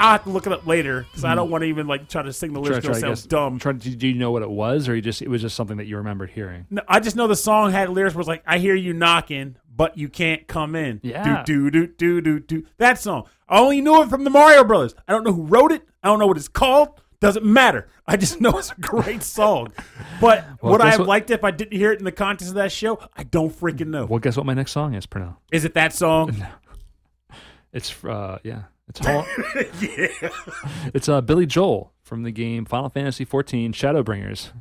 S1: I'll have to look it up later because I don't want to even like try to sing the lyrics.
S2: Try- try to
S1: sounds dumb.
S2: Try, do you know what it was, or you just it was just something that you remembered hearing?
S1: No, I just know the song had lyrics where it's like, I hear you knocking, but you can't come in.
S2: Yeah.
S1: Do, do, do, do, do, do. That song. I only knew it from the Mario Brothers. I don't know who wrote it. I don't know what it's called. Doesn't matter. I just know it's a great song. But
S2: Well,
S1: would I have
S2: what-
S1: liked it if I didn't hear it in the context of that show? I don't freaking know.
S2: Well, guess what my next song is, Pernell?
S1: Is it that song? No.
S2: It's uh yeah, it's Hall- It's uh Billy Joel from the game Final Fantasy XIV Shadowbringers.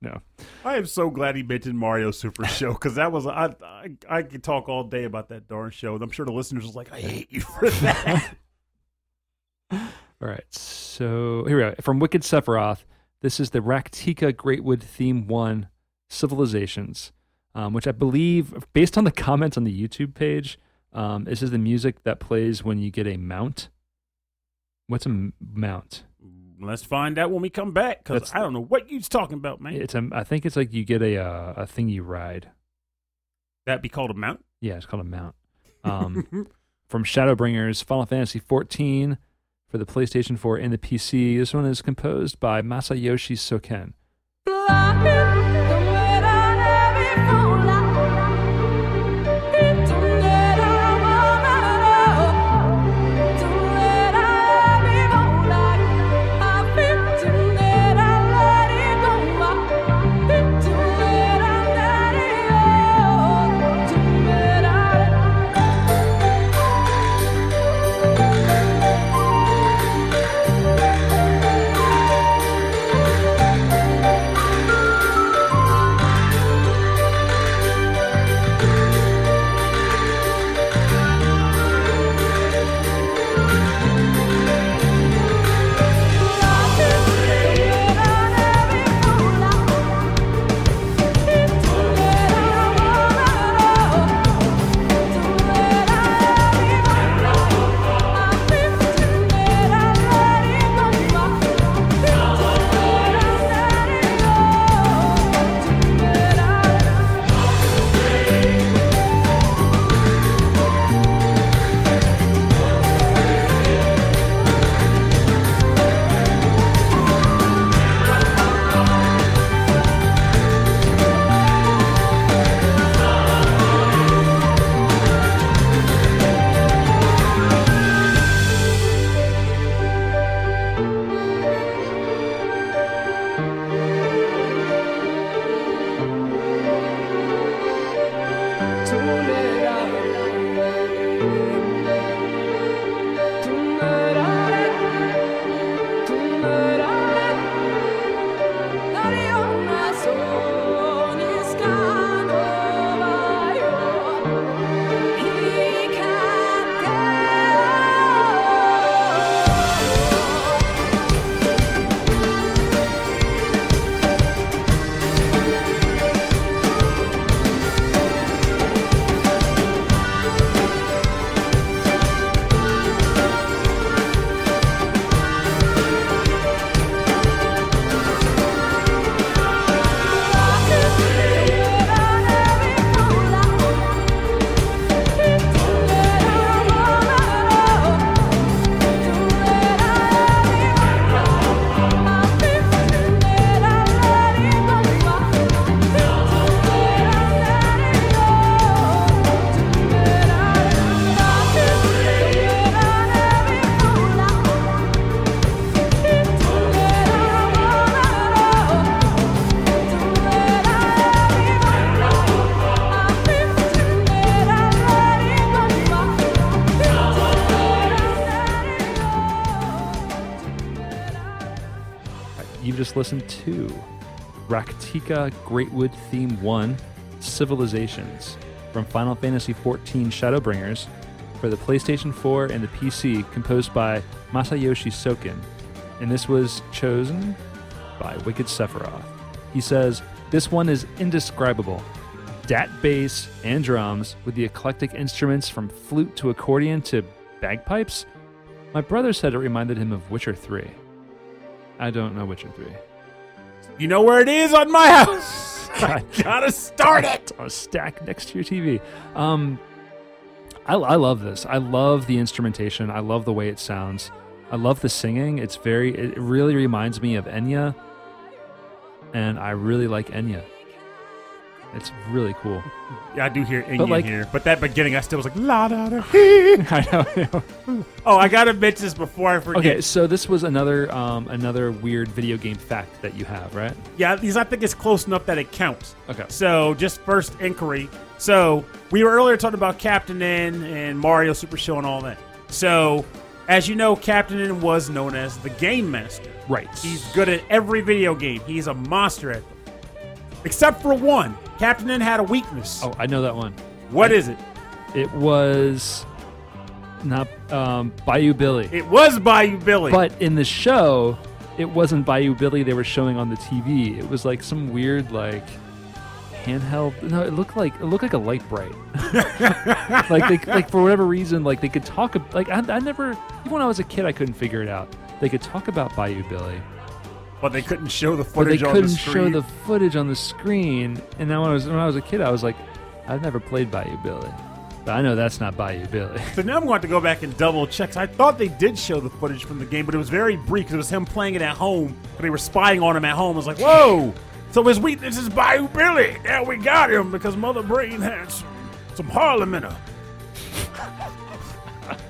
S2: No.
S1: I am so glad he mentioned Mario Super Show because that was I, I I could talk all day about that darn show. I'm sure the listeners was like, I hate you for that.
S2: All right. So here we go. From Wicked Sephiroth, this is the Rak'tika Greatwood Theme 1 Civilizations, um, which I believe, based on the comments on the YouTube page, um, this is the music that plays when you get a mount. What's a m- mount?
S1: Let's find out when we come back because
S2: That's-
S1: I don't know what you're talking about, man.
S2: It's a, I think it's like you get a uh, a thing you ride.
S1: That'd be called a mount.
S2: Yeah, it's called a mount. Um, from Shadowbringers, Final Fantasy 14 for the PlayStation 4 and the PC. This one is composed by Masayoshi Soken. Just to Rak'tika Greatwood Theme 1 Civilizations from Final Fantasy XIV Shadowbringers for the PlayStation 4 and the PC, composed by Masayoshi Soken. And this was chosen by Wicked Sephiroth. He says, This one is indescribable. Dat bass and drums with the eclectic instruments from flute to accordion to bagpipes. My brother said it reminded him of Witcher 3. I don't know Witcher 3.
S1: You know where it is on my house.
S2: God.
S1: Gotta start it.
S2: a stack next to your TV. Um, I, I love this. I love the instrumentation. I love the way it sounds. I love the singing. It's very. It really reminds me of Enya, and I really like Enya. It's really cool.
S1: Yeah, I do hear
S2: But, like-
S1: here, but that beginning I still was like la da da.
S2: I know.
S1: Oh, I gotta mention this before I forget.
S2: okay, so this was another um, another weird video game fact that you have, right?
S1: Yeah, because I think it's close enough that it counts.
S2: Okay.
S1: So, just first inquiry. So, we were earlier talking about Captain N and Mario Super Show and all that. So, as you know, Captain N was known as the Game Master.
S2: Right.
S1: He's good at every video game. He's a monster at them. Except for one. Captain N had a weakness.
S2: Oh, I know that one.
S1: What is it?
S2: It was not um, Bayou Billy.
S1: It was Bayou Billy.
S2: But in the show, it wasn't Bayou Billy they were showing on the TV. It was like some weird like handheld. No, it looked like it looked like a Lite-Brite. like they, like for whatever reason, like they could talk. Like I, I never, even when I was a kid, I couldn't figure it out. They could talk about Bayou Billy,
S1: but they couldn't show the footage.
S2: but they couldn't
S1: the
S2: show
S1: screen.
S2: the footage on the screen. And now when I was when I was a kid, I was like, I've never played Bayou Billy, but I know that's not Bayou Billy.
S1: So now I'm going to have to go back and double check. I thought they did show the footage from the game, but it was very brief 'cause it was him playing it at home. They were spying on him at home. I was like, whoa! So his weakness is Bayou Billy. Now we got him because Mother Brain had some, some Harlem in her.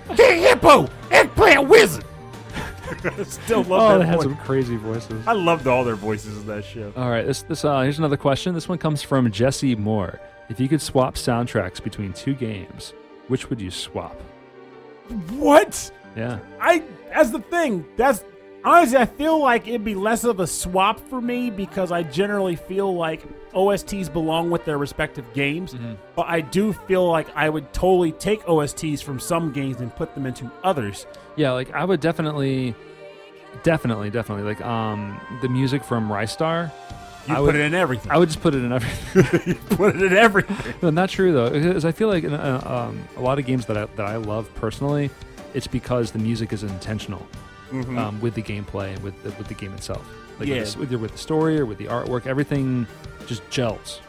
S1: King Hippo! Eggplant Wizard! Still love
S2: oh,
S1: that
S2: they had
S1: voice.
S2: some crazy voices.
S1: I loved all their voices in that show.
S2: All right, this this uh, here's another question. This one comes from Jesse Moore. If you could swap soundtracks between two games, which would you swap?
S1: What?
S2: Yeah,
S1: I that's the thing. That's honestly I feel like it'd be less of a swap for me because I generally feel like OSTs belong with their respective games. But I do feel like I would totally take OSTs from some games and put them into others.
S2: yeah. Like I would definitely, definitely, definitely like um the music from Ristar.
S1: You
S2: I would
S1: put
S2: would-
S1: it in everything.
S2: I would just put it in everything.
S1: you put it in everything.
S2: no, not true though, because I feel like in, uh, um, a lot of games that I, that I love personally, it's because the music is intentional um, with the gameplay and with the, with the game itself. Like
S1: Yeah.
S2: with, the, with, the, with the story or with the artwork, everything just gels.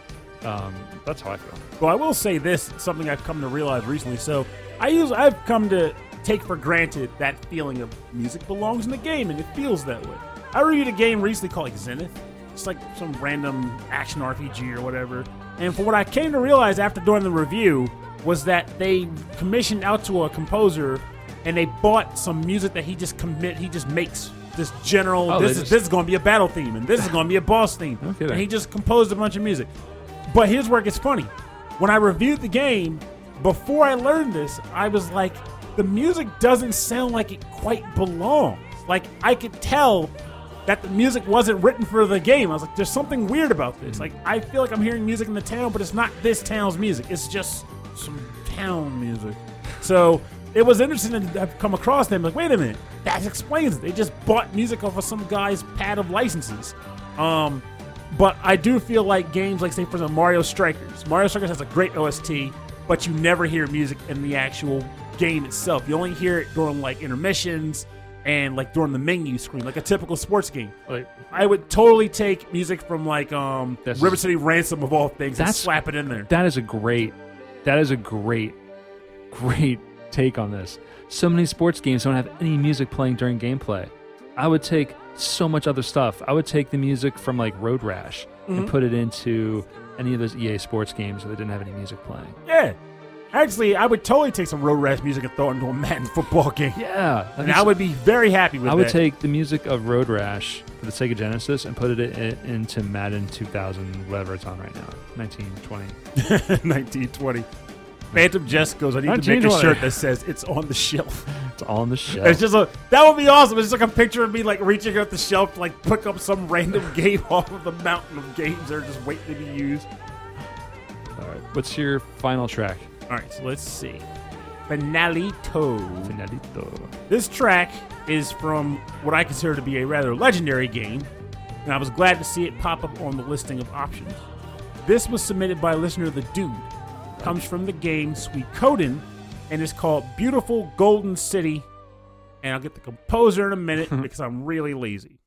S2: Um, that's how I feel.
S1: Well, I will say this, something I've come to realize recently. So I use I've come to take for granted that feeling of music belongs in the game and it feels that way. I reviewed a game recently called like Zenith. It's like some random action RPG or whatever. And for what I came to realize after doing the review was that they commissioned out to a composer and they bought some music that he just commit he just makes this general
S2: Oh,
S1: this is
S2: just-
S1: this is going to be a battle theme and this is going to be a boss theme.
S2: Kidding.
S1: and he just composed a bunch of music. But his work is funny. When I reviewed the game, before I learned this, I was like, the music doesn't sound like it quite belongs. Like I could tell that the music wasn't written for the game. I was like, there's something weird about this. Mm-hmm. Like I feel like I'm hearing music in the town, but it's not this town's music. It's just some town music. So it was interesting to come across them. Like, wait a minute, that explains it. They just bought music off of some guy's pad of licenses. Um, but I do feel like games like, say, for example, Mario Strikers. Mario Strikers has a great OST, but you never hear music in the actual game itself. You only hear it during like intermissions and like during the menu screen, like a typical sports game.
S2: Like
S1: I would totally take music from like um River City Ransom of all things and slap it in there.
S2: that is a great, that is a great, great take on this. So many sports games don't have any music playing during gameplay. I would take so much other stuff. I would take the music from like Road Rash and mm-hmm. put it into any of those EA sports games where they didn't have any music playing.
S1: Yeah. Actually, I would totally take some road rash music and throw it into a Madden football game.
S2: Yeah,
S1: And I would be very happy with that
S2: I would
S1: that.
S2: take the music of Road Rash for the Sega Genesis and put it in, into Madden 2000, whatever it's on right now, 1920.
S1: 1920. Phantom Jess goes, I need
S2: Not
S1: to make a shirt that says it's on the shelf.
S2: It's on the shelf.
S1: It's just a that would be awesome. It's just like a picture of me like reaching up the shelf to like pick up some random game off of the mountain of games that are just waiting to be used.
S2: all right. What's your final track?
S1: All right, so let's see. Finalito.
S2: Finalito.
S1: This track is from what I consider to be a rather legendary game, and I was glad to see it pop up on the listing of options. This was submitted by listener The Dude. Comes from the game Suikoden, and is called Beautiful Golden City. And I'll get the composer in a minute because I'm really lazy.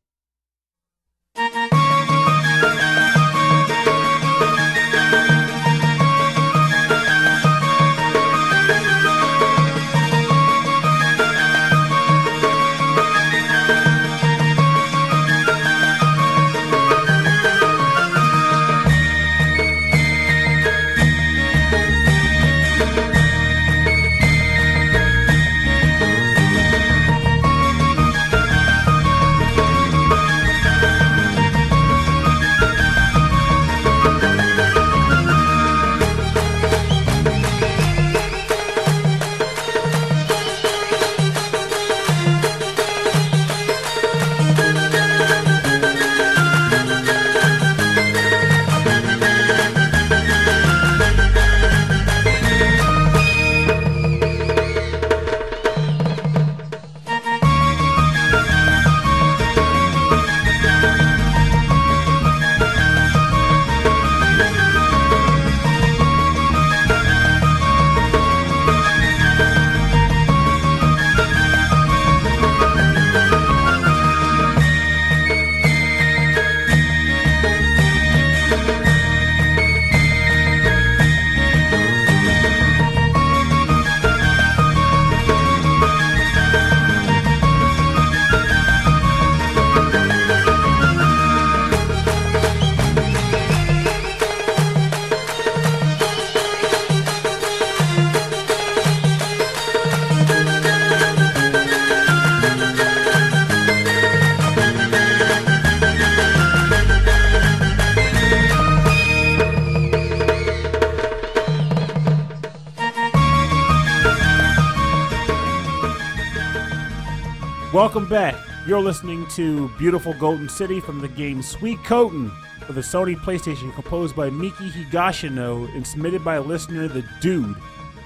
S1: Welcome back. You're listening to Beautiful Golden City from the game Suikoden for the Sony PlayStation, composed by Miki Higashino and submitted by listener The Dude.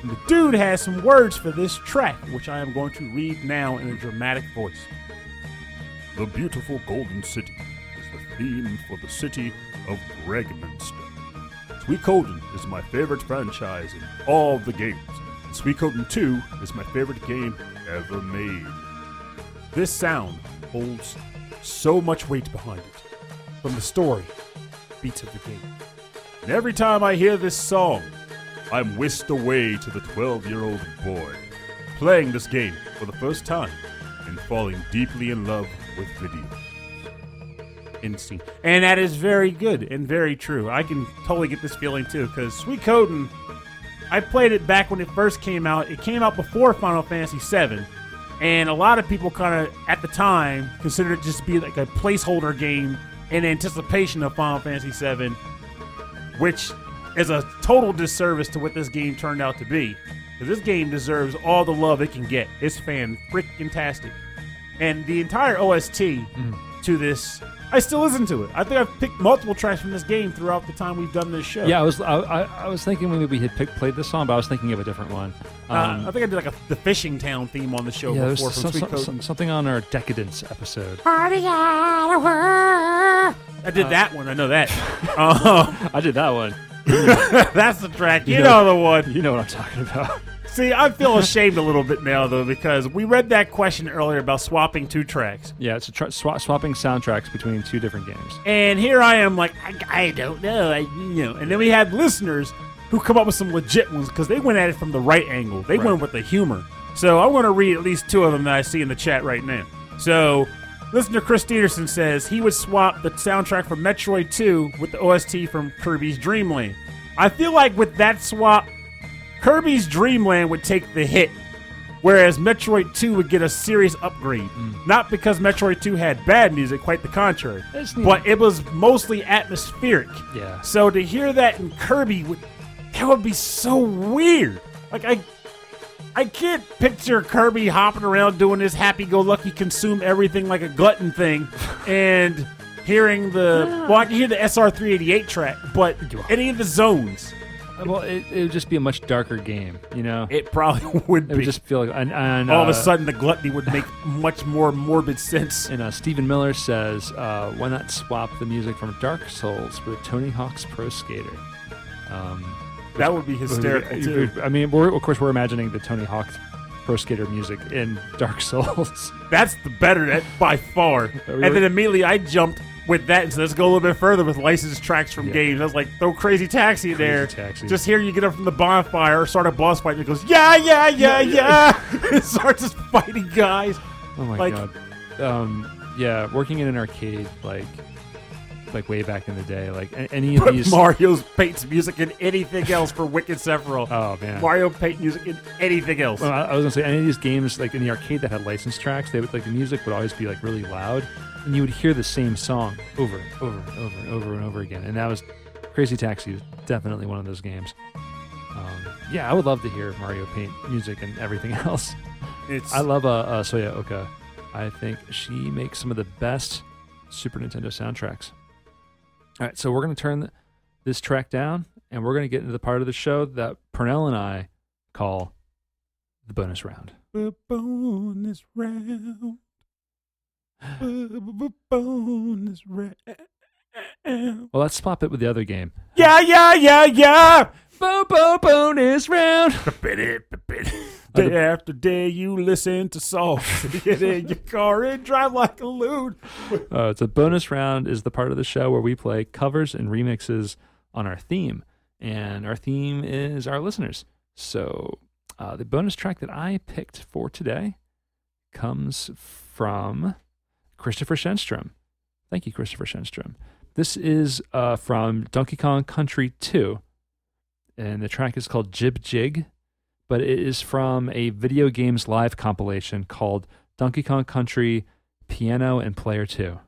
S1: And the Dude has some words for this track, which I am going to read now in a dramatic voice. The beautiful Golden City is the theme for the city of Gregminster. Suikoden is my favorite franchise in all the games. And Suikoden 2 is my favorite game ever made. This sound holds so much weight behind it. From the story, beats of the game. And every time I hear this song, I'm whisked away to the 12 year old boy, playing this game for the first time and falling deeply in love with video. Instinct. And that is very good and very true. I can totally get this feeling too, because Suikoden, I played it back when it first came out. It came out before Final Fantasy VII, and a lot of people kind of at the time considered it just to be like a placeholder game in anticipation of Final Fantasy VII, which is a total disservice to what this game turned out to be. Because this game deserves all the love it can get. It's fan freaking tastic, and the entire OST mm. to this. I still listen to it. I think I've picked multiple tracks from this game throughout the time we've done this show.
S2: Yeah, I was I, I, I was thinking maybe we had picked, played this song, but I was thinking of a different one.
S1: Uh,
S2: Um,
S1: I think I did like a, the fishing town theme on the show
S2: yeah,
S1: before from
S2: some-
S1: Sweet
S2: some- some- something on our Decadence episode.
S1: I did that one. I know that. um,
S2: I did that one.
S1: that's the track. You
S2: Yeah.
S1: know the one.
S2: You know what I'm talking about.
S1: See, I feel ashamed a little bit now though because we read that question earlier about swapping two tracks,
S2: Yeah, it's a tr- swa- swapping soundtracks between two different games.
S1: and here I am like I, I don't know, I you know. And then we had listeners who come up with some legit ones because they went at it from the right angle. They
S2: Right.
S1: went with the humor. So I want to read at least two of them that I see in the chat right now. So. Listener Chris Peterson says he would swap the soundtrack from Metroid 2 with the OST from Kirby's Dream Land. I feel like with that swap, Kirby's Dream Land would take the hit, whereas Metroid 2 would get a serious upgrade. Mm. Not because Metroid 2 had bad music, quite the contrary, but it was mostly atmospheric.
S2: Yeah.
S1: So to hear that in Kirby would That would be so weird. Like I I can't picture Kirby hopping around doing this happy-go-lucky consume everything like a glutton thing and hearing the well, I can hear the SR388 track, but any of the zones,
S2: Well, it, it would just be a much darker game, you know. It,
S1: it probably would be.
S2: would just feel like, and, and
S1: all of
S2: uh,
S1: a sudden the gluttony would make much more morbid sense.
S2: And uh, Stephen Miller says, uh, "Why not swap the music from Dark Souls with Tony Hawk's Pro Skater?" Um,
S1: That would be hysterical too.
S2: I mean, we're, of course, we're imagining the Tony Hawk Pro Skater music in Dark Souls.
S1: That's the better that by far. and then immediately I jumped with that and said, let's go a little bit further with licensed tracks from
S2: Yeah.
S1: games. I was like, throw Crazy Taxi in there.
S2: Taxi.
S1: Just here you get up from the bonfire, start a boss fight, and it goes, yeah, yeah, yeah, yeah. it starts just fighting guys.
S2: oh my
S1: like-
S2: god! Um, yeah, working in an arcade like like way back in the day, like a- any of
S1: Put
S2: these.
S1: Mario Paint's music in anything else for Wicked Sephiroth.
S2: oh man.
S1: Mario Paint music in anything else.
S2: Well, I I was gonna say any of these games, like in the arcade that had licensed tracks, they would like the music would always be like really loud, and you would hear the same song over, and over, and over, and over and over again. And that was Crazy Taxi was definitely one of those games. Um, yeah, I would love to hear Mario Paint music and everything else.
S1: it's
S2: I love uh, uh, Soyo Oka. I think she makes some of the best Super Nintendo soundtracks. All right, so we're going to turn th- this track down and we're going to get into the part of the show that Pernell and I call the bonus round.
S1: a bonus round. A bonus round.
S2: Well, let's swap it with the other game.
S1: Yeah, yeah, yeah, yeah.
S2: Bo bo bonus round.
S1: Day after day, you listen to songs. Get in your car and drive like a loon.
S2: Uh, it's a bonus round is the part of the show where we play covers and remixes on our theme, and our theme is our listeners. So uh, the bonus track that I picked for today comes from Christopher Shenstrom. Thank you, Christopher Shenstrom. This is uh, from Donkey Kong Country 2, and the track is called Jib Jig, but it is from a video games live compilation called Donkey Kong Country Piano and Player 2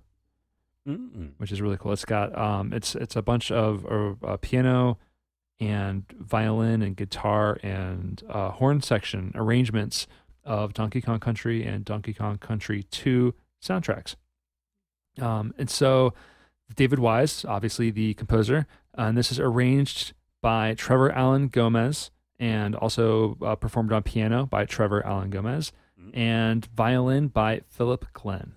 S2: which is really cool. It's got um, it's it's a bunch of uh, uh, piano and violin and guitar and uh, horn section arrangements of Donkey Kong Country and Donkey Kong Country 2 soundtracks. Um, and so David Wise, obviously the composer, and this is arranged by Trevor Alan Gomes and also uh, performed on piano by Trevor Alan Gomes and violin by Philip Glenn.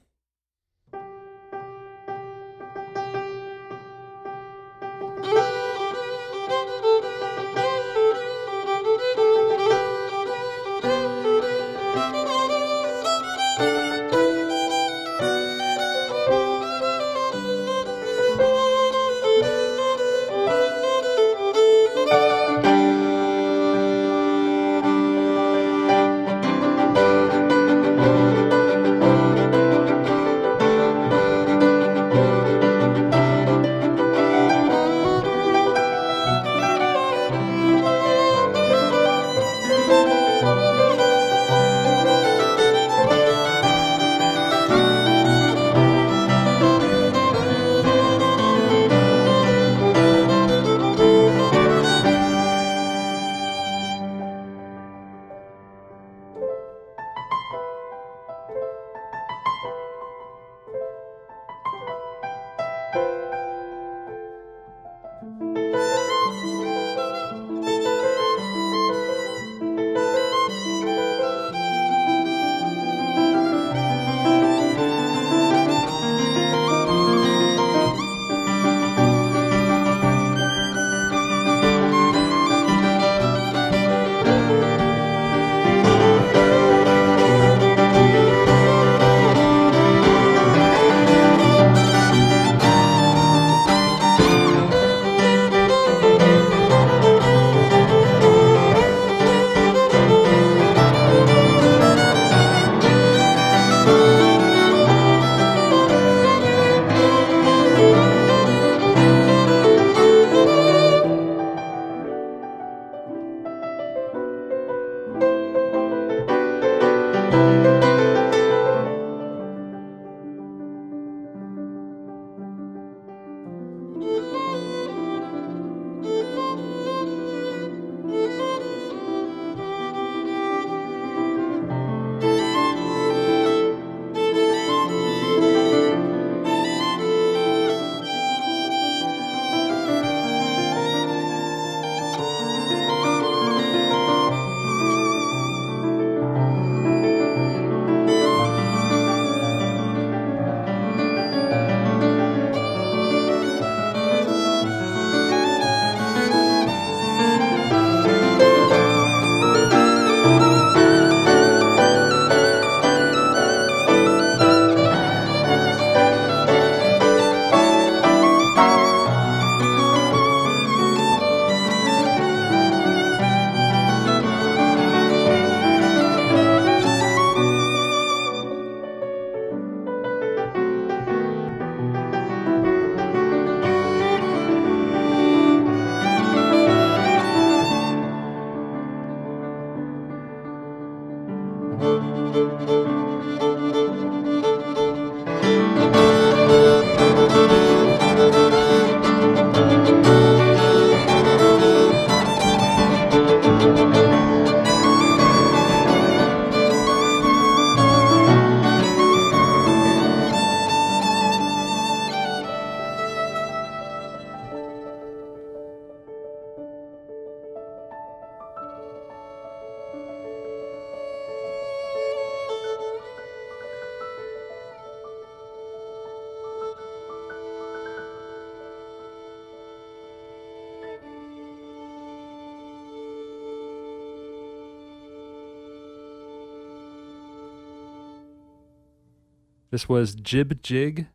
S2: This was Jib Jig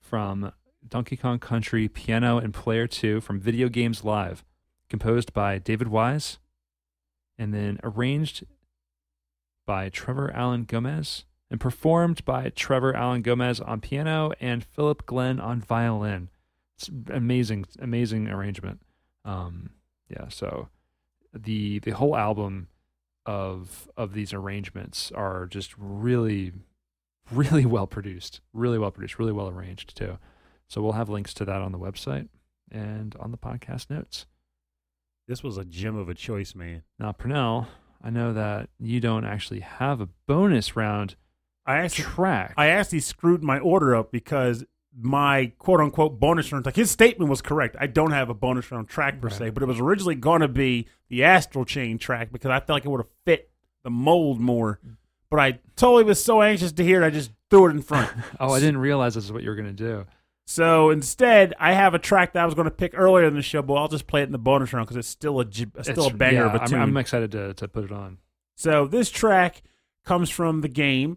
S2: from Donkey Kong Country Piano and Player 2 from Video Games Live, composed by David Wise and then arranged by Trevor Alan Gomes and performed by Trevor Alan Gomes on piano and Philip Glenn on violin. It's amazing, amazing arrangement. Um, yeah, so the the whole album of of these arrangements are just really, really well produced, really well produced, really well arranged too. So we'll have links to that on the website and on the podcast notes.
S1: This was a gem of a choice, man.
S2: Now, Pernell, I know that you don't actually have a bonus round
S1: I actually,
S2: track.
S1: I actually screwed my order up because my quote unquote bonus round, like his statement was correct. I don't have a bonus round track per
S2: Right.
S1: se, but it was originally going to be the Astral Chain track because I felt like it would have fit the mold more. But I totally was so anxious to hear it, I just threw it in front.
S2: oh, I didn't realize this is what you were going to do.
S1: So instead, I have a track that I was going to pick earlier in the show, but I'll just play it in the bonus round because it's still a still
S2: It's-
S1: a banger
S2: yeah,
S1: of a
S2: I'm-
S1: tune.
S2: I'm, excited to, to put it on.
S1: So this track comes from the game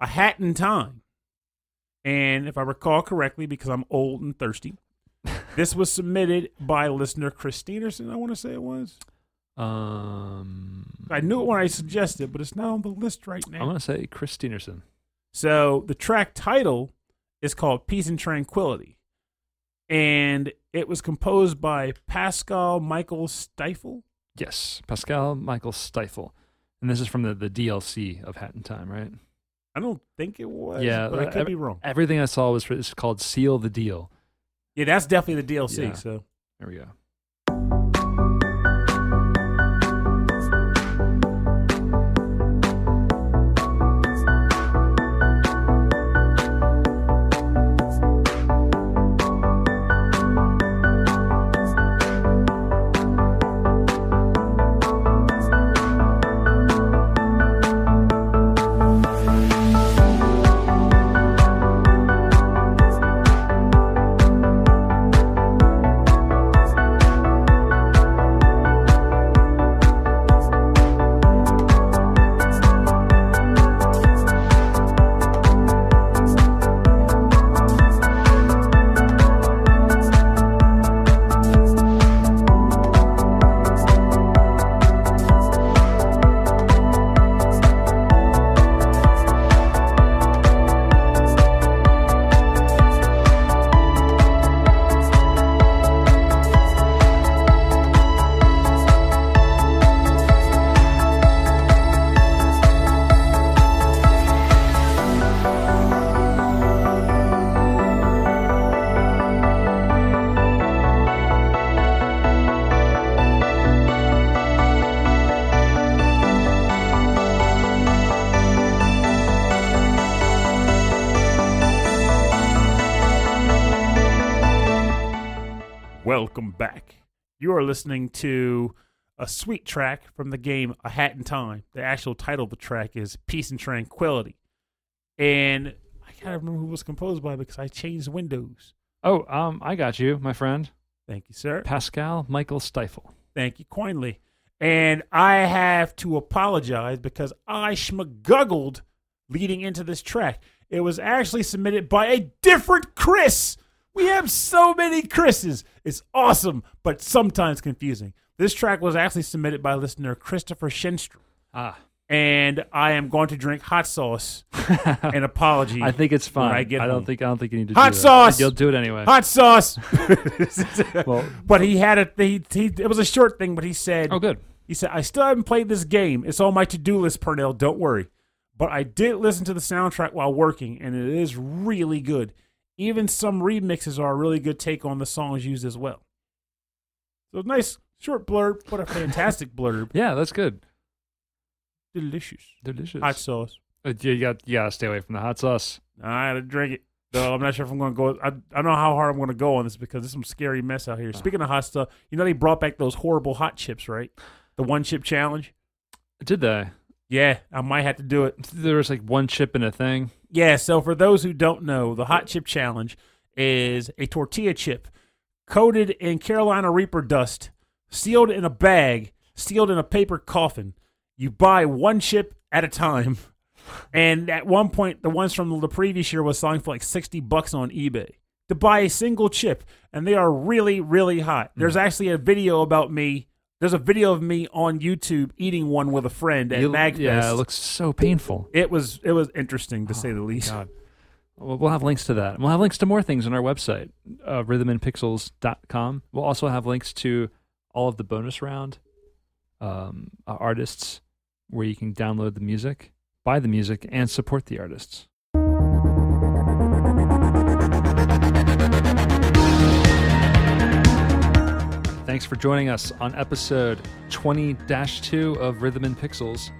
S1: A Hat in Time. And if I recall correctly, because I'm old and thirsty, this was submitted by listener Chris I want to say it was.
S2: Um,
S1: I knew it when I suggested, but it's not on the list right now.
S2: I'm going to say Chris Steenerson.
S1: So the track title is called Peace and Tranquility. And it was composed by Pascal Michael Stiefel.
S2: Yes, Pascal Michael Stiefel. And this is from the, the DLC of Hat in Time, right?
S1: I don't think it was,
S2: Yeah,
S1: but I could be wrong.
S2: Everything I saw was for, it's called Seal the Deal.
S1: Yeah, that's definitely the DLC.
S2: Yeah.
S1: So
S2: There we go.
S1: Listening to a sweet track from the game A Hat in Time. The actual title of the track is Peace and Tranquility. And I gotta remember who it was composed by because I changed windows.
S2: Oh, um, I got you, my friend.
S1: Thank you, sir.
S2: Pascal Michael Stiefel.
S1: Thank you kindly. And I have to apologize because I schmaguggled leading into this track. It was actually submitted by a different Chris. We have so many Chris's. It's awesome, but sometimes confusing. This track was actually submitted by listener Christopher Shenstrom.
S2: Ah,
S1: And I am going to drink hot sauce and apology.
S2: I think it's fine.
S1: I get I
S2: don't
S1: home.
S2: think I don't think you need to
S1: Hot
S2: do that.
S1: sauce!
S2: You'll do it anyway.
S1: hot sauce.
S2: Well-
S1: but he had a he, he it was a short thing, but he said
S2: Oh, good.
S1: he said, I still haven't played this game. It's on my to do list, Pernell. Don't worry. But I did listen to the soundtrack while working, and it is really good. Even some remixes are a really good take on the songs used as well. So nice short blurb, What a fantastic blurb.
S2: Yeah, that's good.
S1: Delicious.
S2: Delicious.
S1: Hot sauce.
S2: Uh, you got you gotta stay away from the hot sauce.
S1: I had to drink it. Though I'm not sure if I'm going to go. I, I don't know how hard I'm going to go on this because there's some scary mess out here. Speaking of hot stuff, you know they brought back those horrible hot chips, right? The one chip challenge.
S2: Did they?
S1: Yeah, I might have to do it.
S2: There was like one chip in a thing.
S1: Yeah, so for those who don't know, the hot chip challenge is a tortilla chip coated in Carolina Reaper dust, sealed in a bag, sealed in a paper coffin. You buy one chip at a time And at one point, the ones from the previous year was selling for like 60 bucks on eBay to buy a single chip. And they are really, really hot. There's mm. actually a video about me. There's a video of me on YouTube eating one with a friend at
S2: You-
S1: MagFest.
S2: yeah, it looks so painful.
S1: it was it was interesting to say the least.
S2: God. Well, we'll have links to that. We'll have links to more things on our website, uh, rhythmandpixels.com. We'll also have links to all of the bonus round um, uh, artists where you can download the music, buy the music, and support the artists. Thanks for joining us on episode 20 2 of Rhythm and Pixels,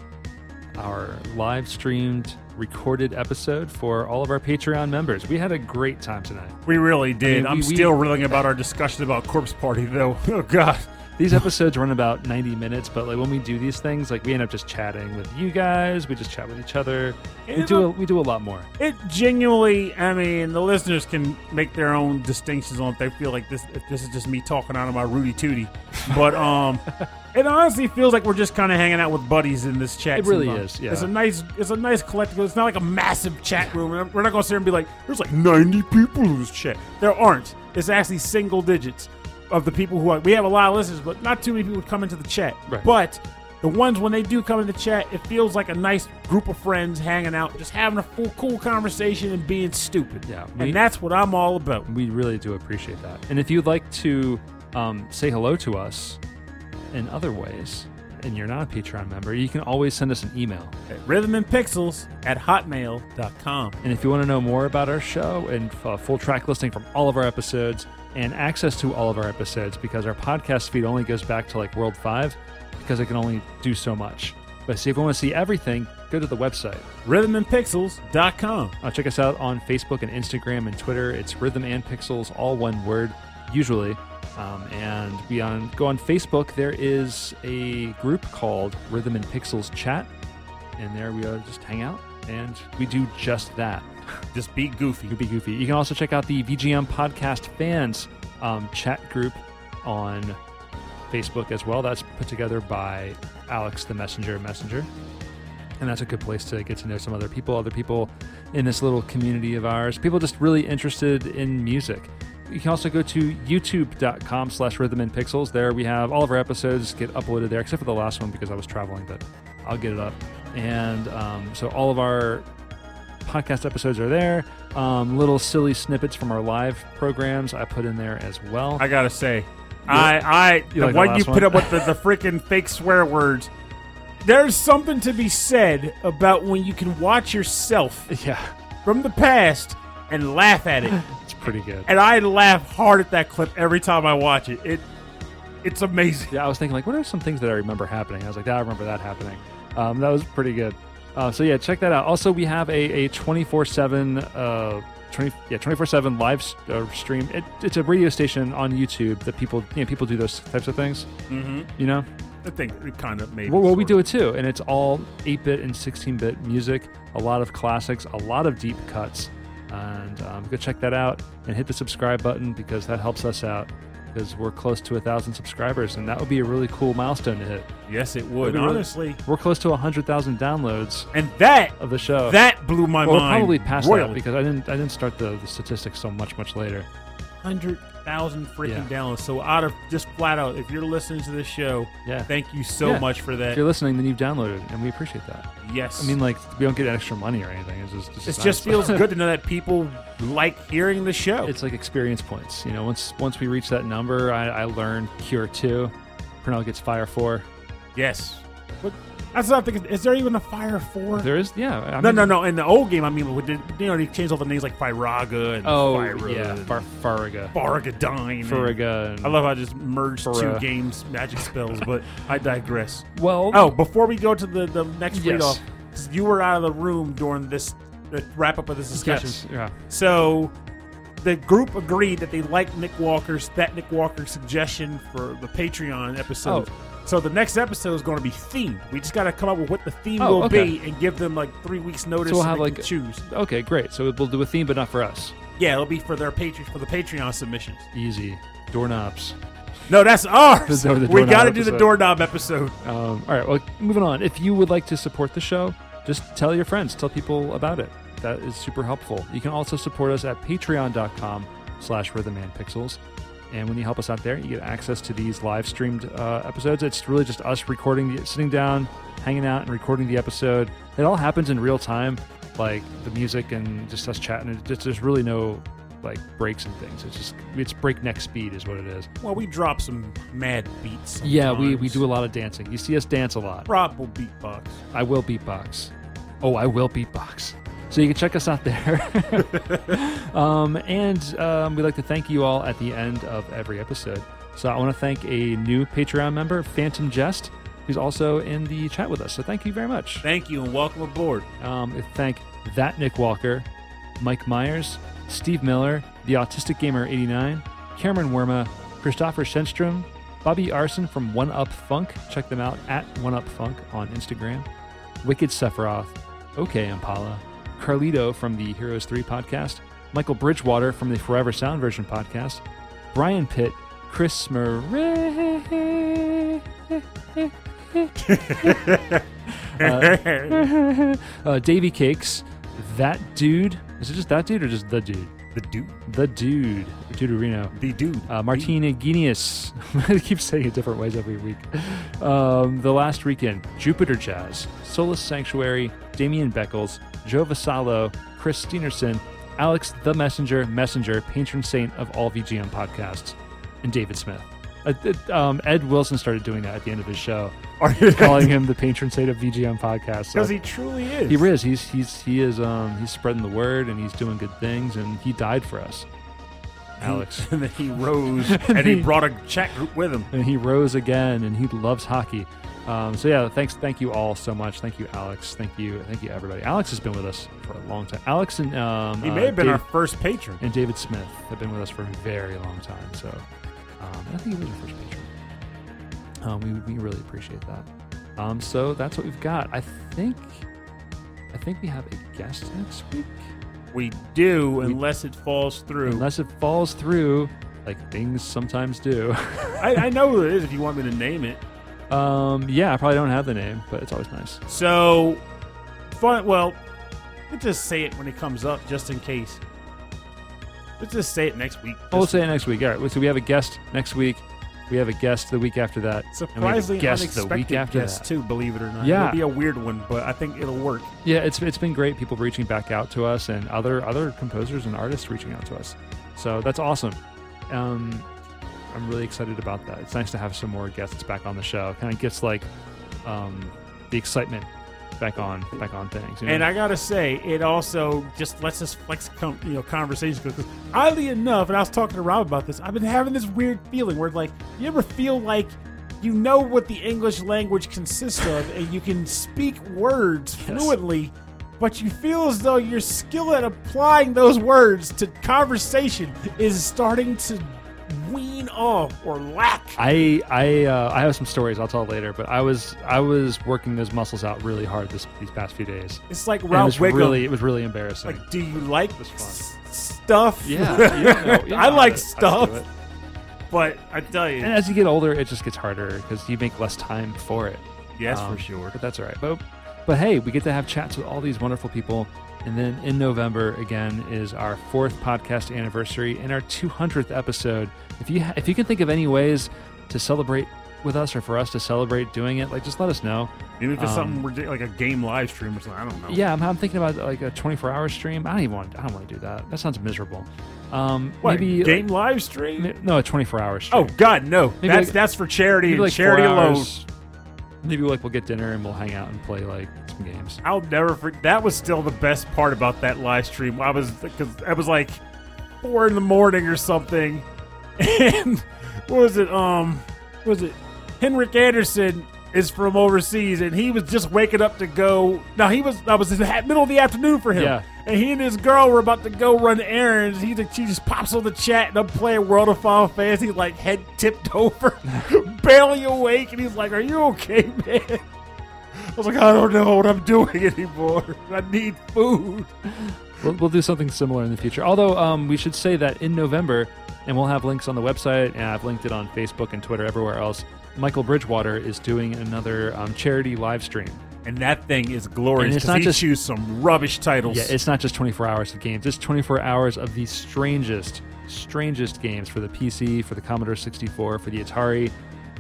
S2: our live streamed recorded episode for all of our Patreon members. We had a great time tonight.
S1: We really did.
S2: we- we-
S1: still reeling about our discussion about Corpse Party, though. Oh God.
S2: These episodes run about 90 minutes, but like when we do these things, like we end up just chatting with you guys, we just chat with each other. We do a, we do a lot more.
S1: It genuinely, I mean, the listeners can make their own distinctions on if they feel like this. If this is just me talking out of my Rudy Tooty, but um, it honestly feels like we're just kind of hanging out with buddies in this chat.
S2: It really
S1: sometimes.
S2: is, yeah.
S1: It's a nice, it's a nice collective. It's not like a massive chat room. We're not going to sit here and be like, "There's like 90 people in this chat." There aren't. It's actually single digits of the people who are. We have a lot of listeners, but not too many people come into the chat.
S2: Right.
S1: But the ones when they do come into chat, it feels like a nice group of friends hanging out, just having a full cool conversation and being stupid.
S2: Yeah, we-
S1: and that's what I'm all about.
S2: We really do appreciate that. And if you'd like to um, say hello to us in other ways, and you're not a Patreon member, you can always send us an email.
S1: At rhythmandpixels at hotmail.com.
S2: And if you want to know more about our show and uh, full track listing from all of our episodes and access to all of our episodes, because our podcast feed only goes back to like World 5, because it can only do so much. But see, if you want to see everything, go to the website.
S1: Rhythmandpixels.com.
S2: Uh, check us out on Facebook and Instagram and Twitter. It's Rhythm and Pixels, all one word, usually. Um, and we on go on Facebook. There is a group called Rhythm and Pixels Chat, and there we uh, just hang out and we do just that.
S1: Just be goofy.
S2: Goofy Goofy. You can also check out the VGM Podcast Fans um, chat group on Facebook as well. That's put together by Alex the Messenger Messenger. And that's a good place to get to know some other people, other people in this little community of ours, people just really interested in music. You can also go to youtube.com slash rhythm and pixels. There we have all of our episodes get uploaded there, except for the last one because I was traveling, but I'll get it up. And um, so all of our podcast episodes are there. Um, little silly snippets from our live programs I put in there as well.
S1: I gotta say, I, I,
S2: You
S1: the
S2: like the
S1: one you
S2: last
S1: put
S2: one?
S1: up with the, the freaking fake swear words. There's something to be said about when you can watch yourself
S2: yeah,
S1: from the past and laugh at it.
S2: it's pretty good.
S1: and I laugh hard at that clip every time I watch it. It, it's amazing.
S2: Yeah, I was thinking like, what are some things that I remember happening? I was like, "Yeah, I remember that happening. Um, that was pretty good. Uh, so yeah, check that out. Also, we have a a twenty four seven. Uh, 20, yeah, 24/7 live uh, stream. It, it's a radio station on YouTube that people, you know, people do those types of things.
S1: Mm-hmm.
S2: You know,
S1: I think it kind of maybe.
S2: well, well we do it too, and it's all 8-bit and 16-bit music. A lot of classics, a lot of deep cuts, and um, go check that out and hit the subscribe button because that helps us out. Because we're close to a thousand subscribers, and that would be a really cool milestone to hit.
S1: Yes, it would.
S2: It'd be really-
S1: Honestly,
S2: We're close to a 100,000 downloads
S1: and that
S2: of the show.
S1: that blew my
S2: well, we're
S1: mind.
S2: probably past
S1: royally.
S2: that because I didn't I didn't start the, the statistics so much much later.
S1: hundred thousand freaking
S2: Yeah.
S1: downloads. So out of just flat out, if you're listening to this show,
S2: Yeah.
S1: thank you so
S2: Yeah.
S1: much for that.
S2: If you're listening, then you've downloaded, and we appreciate that.
S1: yes,
S2: I mean, like we don't get extra money or anything. It's just,
S1: it just feels good to know that people like hearing the show.
S2: It's like experience points. You know, once once we reach that number, I, I learned Cure two. Pernell gets Fire four.
S1: yes, but that's what I'm thinking. Is there even a Fire Four?
S2: There is, yeah. I
S1: no,
S2: mean-
S1: no, no. In the old game, I mean, we did, you know, they changed all the names like Firaga and
S2: Oh
S1: Fira
S2: yeah, Far, Fariga,
S1: Faragadine. and- I love how I just merged two games, magic spells, but I digress.
S2: Well,
S1: Oh, before we go to the, the next
S2: Yes.
S1: read off, you were out of the room during this the wrap up of this discussion.
S2: yes, yeah.
S1: So the group agreed that they liked Nick Walker's that Nick Walker suggestion for the Patreon episode.
S2: Oh.
S1: So the next episode is going to be themed. We just got to come up with what the theme
S2: Oh,
S1: will
S2: okay.
S1: be and give them like three weeks notice.
S2: So we'll have, like-
S1: choose.
S2: Okay, great. So we'll do a theme, but not for us.
S1: Yeah, it'll be for their Patreon for the Patreon submissions.
S2: Easy doorknobs.
S1: No, that's ours.
S2: The- the
S1: we got to do the doorknob episode.
S2: Um, all right, well, moving on. If you would like to support the show, just tell your friends, tell people about it. That is super helpful. You can also support us at patreon.com slash rhythmandpixels. And when you help us out there, you get access to these live streamed uh, episodes. It's really just us recording, the, sitting down, hanging out, and recording the episode. It all happens in real time, like the music and just us chatting. It just, there's really no like breaks and things. It's just it's breakneck speed is what it is.
S1: Well, we drop some mad beats.
S2: Yeah, we, we do a lot of dancing. You see us dance a lot.
S1: Rob will beatbox.
S2: I will beatbox. Oh, I will beatbox. So you can check us out there. um, and um, we'd like to thank you all at the end of every episode. So I want to thank a new Patreon member, Phantom Jest, who's also in the chat with us. So thank you very much.
S1: Thank you and welcome aboard.
S2: Um, thank that Nick Walker, Mike Myers, Steve Miller, the Autistic Gamer 89, Cameron Werma, Christopher Shenstrom, Bobby Arson from One Up Funk. Check them out at One Up Funk on Instagram. Wicked Sephiroth, OK Impala, Carlito from the Heroes 3 podcast, Michael Bridgewater from the Forever Sound Version podcast, Brian Pitt, Chris Murray, uh, Davy Cakes, that dude. Is it just that dude or just the dude?
S1: the dude.
S2: The dude, Dude Duderino.
S1: The dude.
S2: Uh, Martina Guinness. I keep saying it different ways every week. Um, the Last Weekend, Jupiter Jazz, Solus Sanctuary, Damian Beckles, Joe Vassallo, Chris Steenerson, Alex the Messenger, Messenger, patron saint of all VGM podcasts, and David Smith. Uh, um, Ed Wilson started doing that at the end of his show,
S1: Are you
S2: calling him the patron saint of VGM podcasts. So
S1: Because he truly is.
S2: he is. He's he's he is um he's spreading the word and he's doing good things and he died for us. Alex.
S1: and then he rose and he brought a chat group with him.
S2: and he rose again and he loves hockey. Um, so yeah, thanks, thank you all so much. Thank you, Alex. Thank you, thank you, everybody. Alex has been with us for a long time. Alex and um,
S1: He
S2: uh,
S1: may have been
S2: Dave-
S1: our first patron.
S2: and David Smith have been with us for a very long time. So um, I think he was our first patron. Um, we, we really appreciate that. Um, so that's what we've got. I think I think we have a guest next week.
S1: We do, unless it falls through.
S2: Unless it falls through, like things sometimes do.
S1: I, I know who it is if you want me to name it.
S2: Um, yeah, I probably don't have the name, but it's always nice.
S1: So, fun. Well, let's just say it when it comes up, just in case. Let's just say it next week.
S2: Oh, we'll say it next week. All right. So we have a guest next week. We have a guest the week after that. and we have a
S1: surprisingly
S2: guest
S1: unexpected
S2: the week after
S1: guest
S2: that.
S1: too. Believe it or not,
S2: Yeah.
S1: it'll be a weird one, but I think it'll work.
S2: Yeah, it's it's been great. People reaching back out to us and other other composers and artists reaching out to us. So that's awesome. Um, I'm really excited about that. It's nice to have some more guests back on the show. Kind of gets like um, the excitement back on back on things. you know?
S1: And I gotta say, it also just lets us flex, com- you know, conversations. Because oddly enough, and I was talking to Rob about this, I've been having this weird feeling where, like, you ever feel like you know what the English language consists of, and you can speak words fluently, but you feel as though your skill at applying those words to conversation is starting to wean off or lack.
S2: I I uh, I have some stories I'll tell later, but I was I was working those muscles out really hard this these past few days.
S1: It's like
S2: And it really it was really embarrassing.
S1: like, do you like
S2: fun.
S1: s- stuff?
S2: yeah, you know- you know
S1: I like stuff.
S2: it.
S1: But I tell you,
S2: And as you get older, it just gets harder because you make less time for it.
S1: yes,
S2: Um,
S1: for sure.
S2: But that's all right. But but hey, we get to have chats with all these wonderful people. And then in November again is our fourth podcast anniversary and our 200th episode. If you ha- if you can think of any ways to celebrate with us or for us to celebrate doing it, like just let us know.
S1: Maybe if it's
S2: um,
S1: something like a game live stream or something. I don't know.
S2: Yeah, I'm, I'm thinking about like a 24 hour stream. I don't even want. I don't want to do that. That sounds miserable. Um,
S1: What,
S2: maybe
S1: game live stream?
S2: no, a 24 hour stream.
S1: Oh God, no!
S2: Maybe
S1: that's
S2: like-
S1: that's for charity
S2: like
S1: charity alone.
S2: Maybe like we'll get dinner and we'll hang out and play like some games.
S1: I'll never. forget. that was still the best part about that live stream. I was because I was like four in the morning or something, and what was it? Um, what was it? Henrik Anderson is from overseas, and he was just waking up to go. Now he was. I was in the middle of the afternoon for him.
S2: Yeah.
S1: And he and his girl were about to go run errands. He she just pops on the chat and I'm playing World of Final Fantasy, like head tipped over, barely awake, and he's like, "Are you okay, man?" I was like, "I don't know what I'm doing anymore. I need food."
S2: We'll, we'll do something similar in the future. Although um, we should say that in November, and we'll have links on the website, and I've linked it on Facebook and Twitter, everywhere else. Michael Bridgewater is doing another um, charity live stream.
S1: And that thing is glorious.
S2: And it's not
S1: he
S2: just-
S1: choose some rubbish titles.
S2: Yeah, it's not just 24 hours of games. It's 24 hours of the strangest, strangest games for the PC, for the Commodore 64, for the Atari.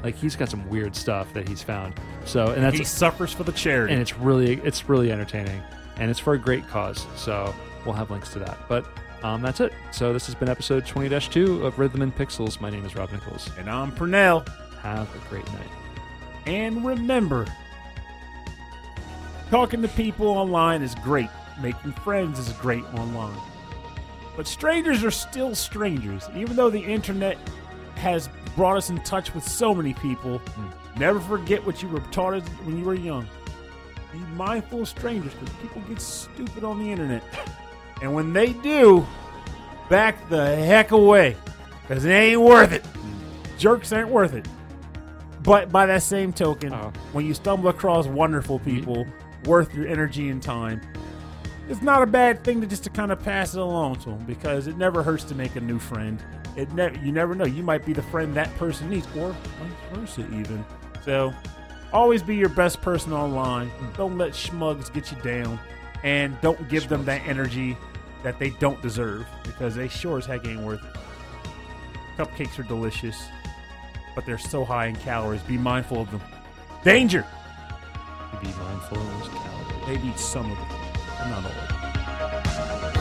S2: Like he's got some weird stuff that he's found. So, and that's
S1: he suffers for the charity.
S2: and it's really it's really entertaining, and it's for a great cause. So we'll have links to that. But um, that's it. So this has been episode 20-2 of Rhythm and Pixels. My name is Rob Nichols.
S1: and I'm Pernell.
S2: Have a great night.
S1: And remember, talking to people online is great. Making friends is great online. But strangers are still strangers. Even though the internet has brought us in touch with so many people, never forget what you were taught when you were young. Be mindful of strangers because people get stupid on the internet. And when they do, back the heck away because it ain't worth it. Jerks ain't worth it. But by that same token,
S2: Oh.
S1: when you stumble across wonderful mm-hmm. people worth your energy and time, it's not a bad thing to just to kind of pass it along to them because it never hurts to make a new friend. It never you never know you might be the friend that person needs or vice versa even. So always be your best person online. Hmm. Don't let schmugs get you down, and don't give them that energy that they don't deserve because they sure as heck ain't worth it. Cupcakes are delicious, but they're so high in calories. Be mindful of them. Danger!
S2: Be mindful of calories.
S1: Maybe some of them, not all.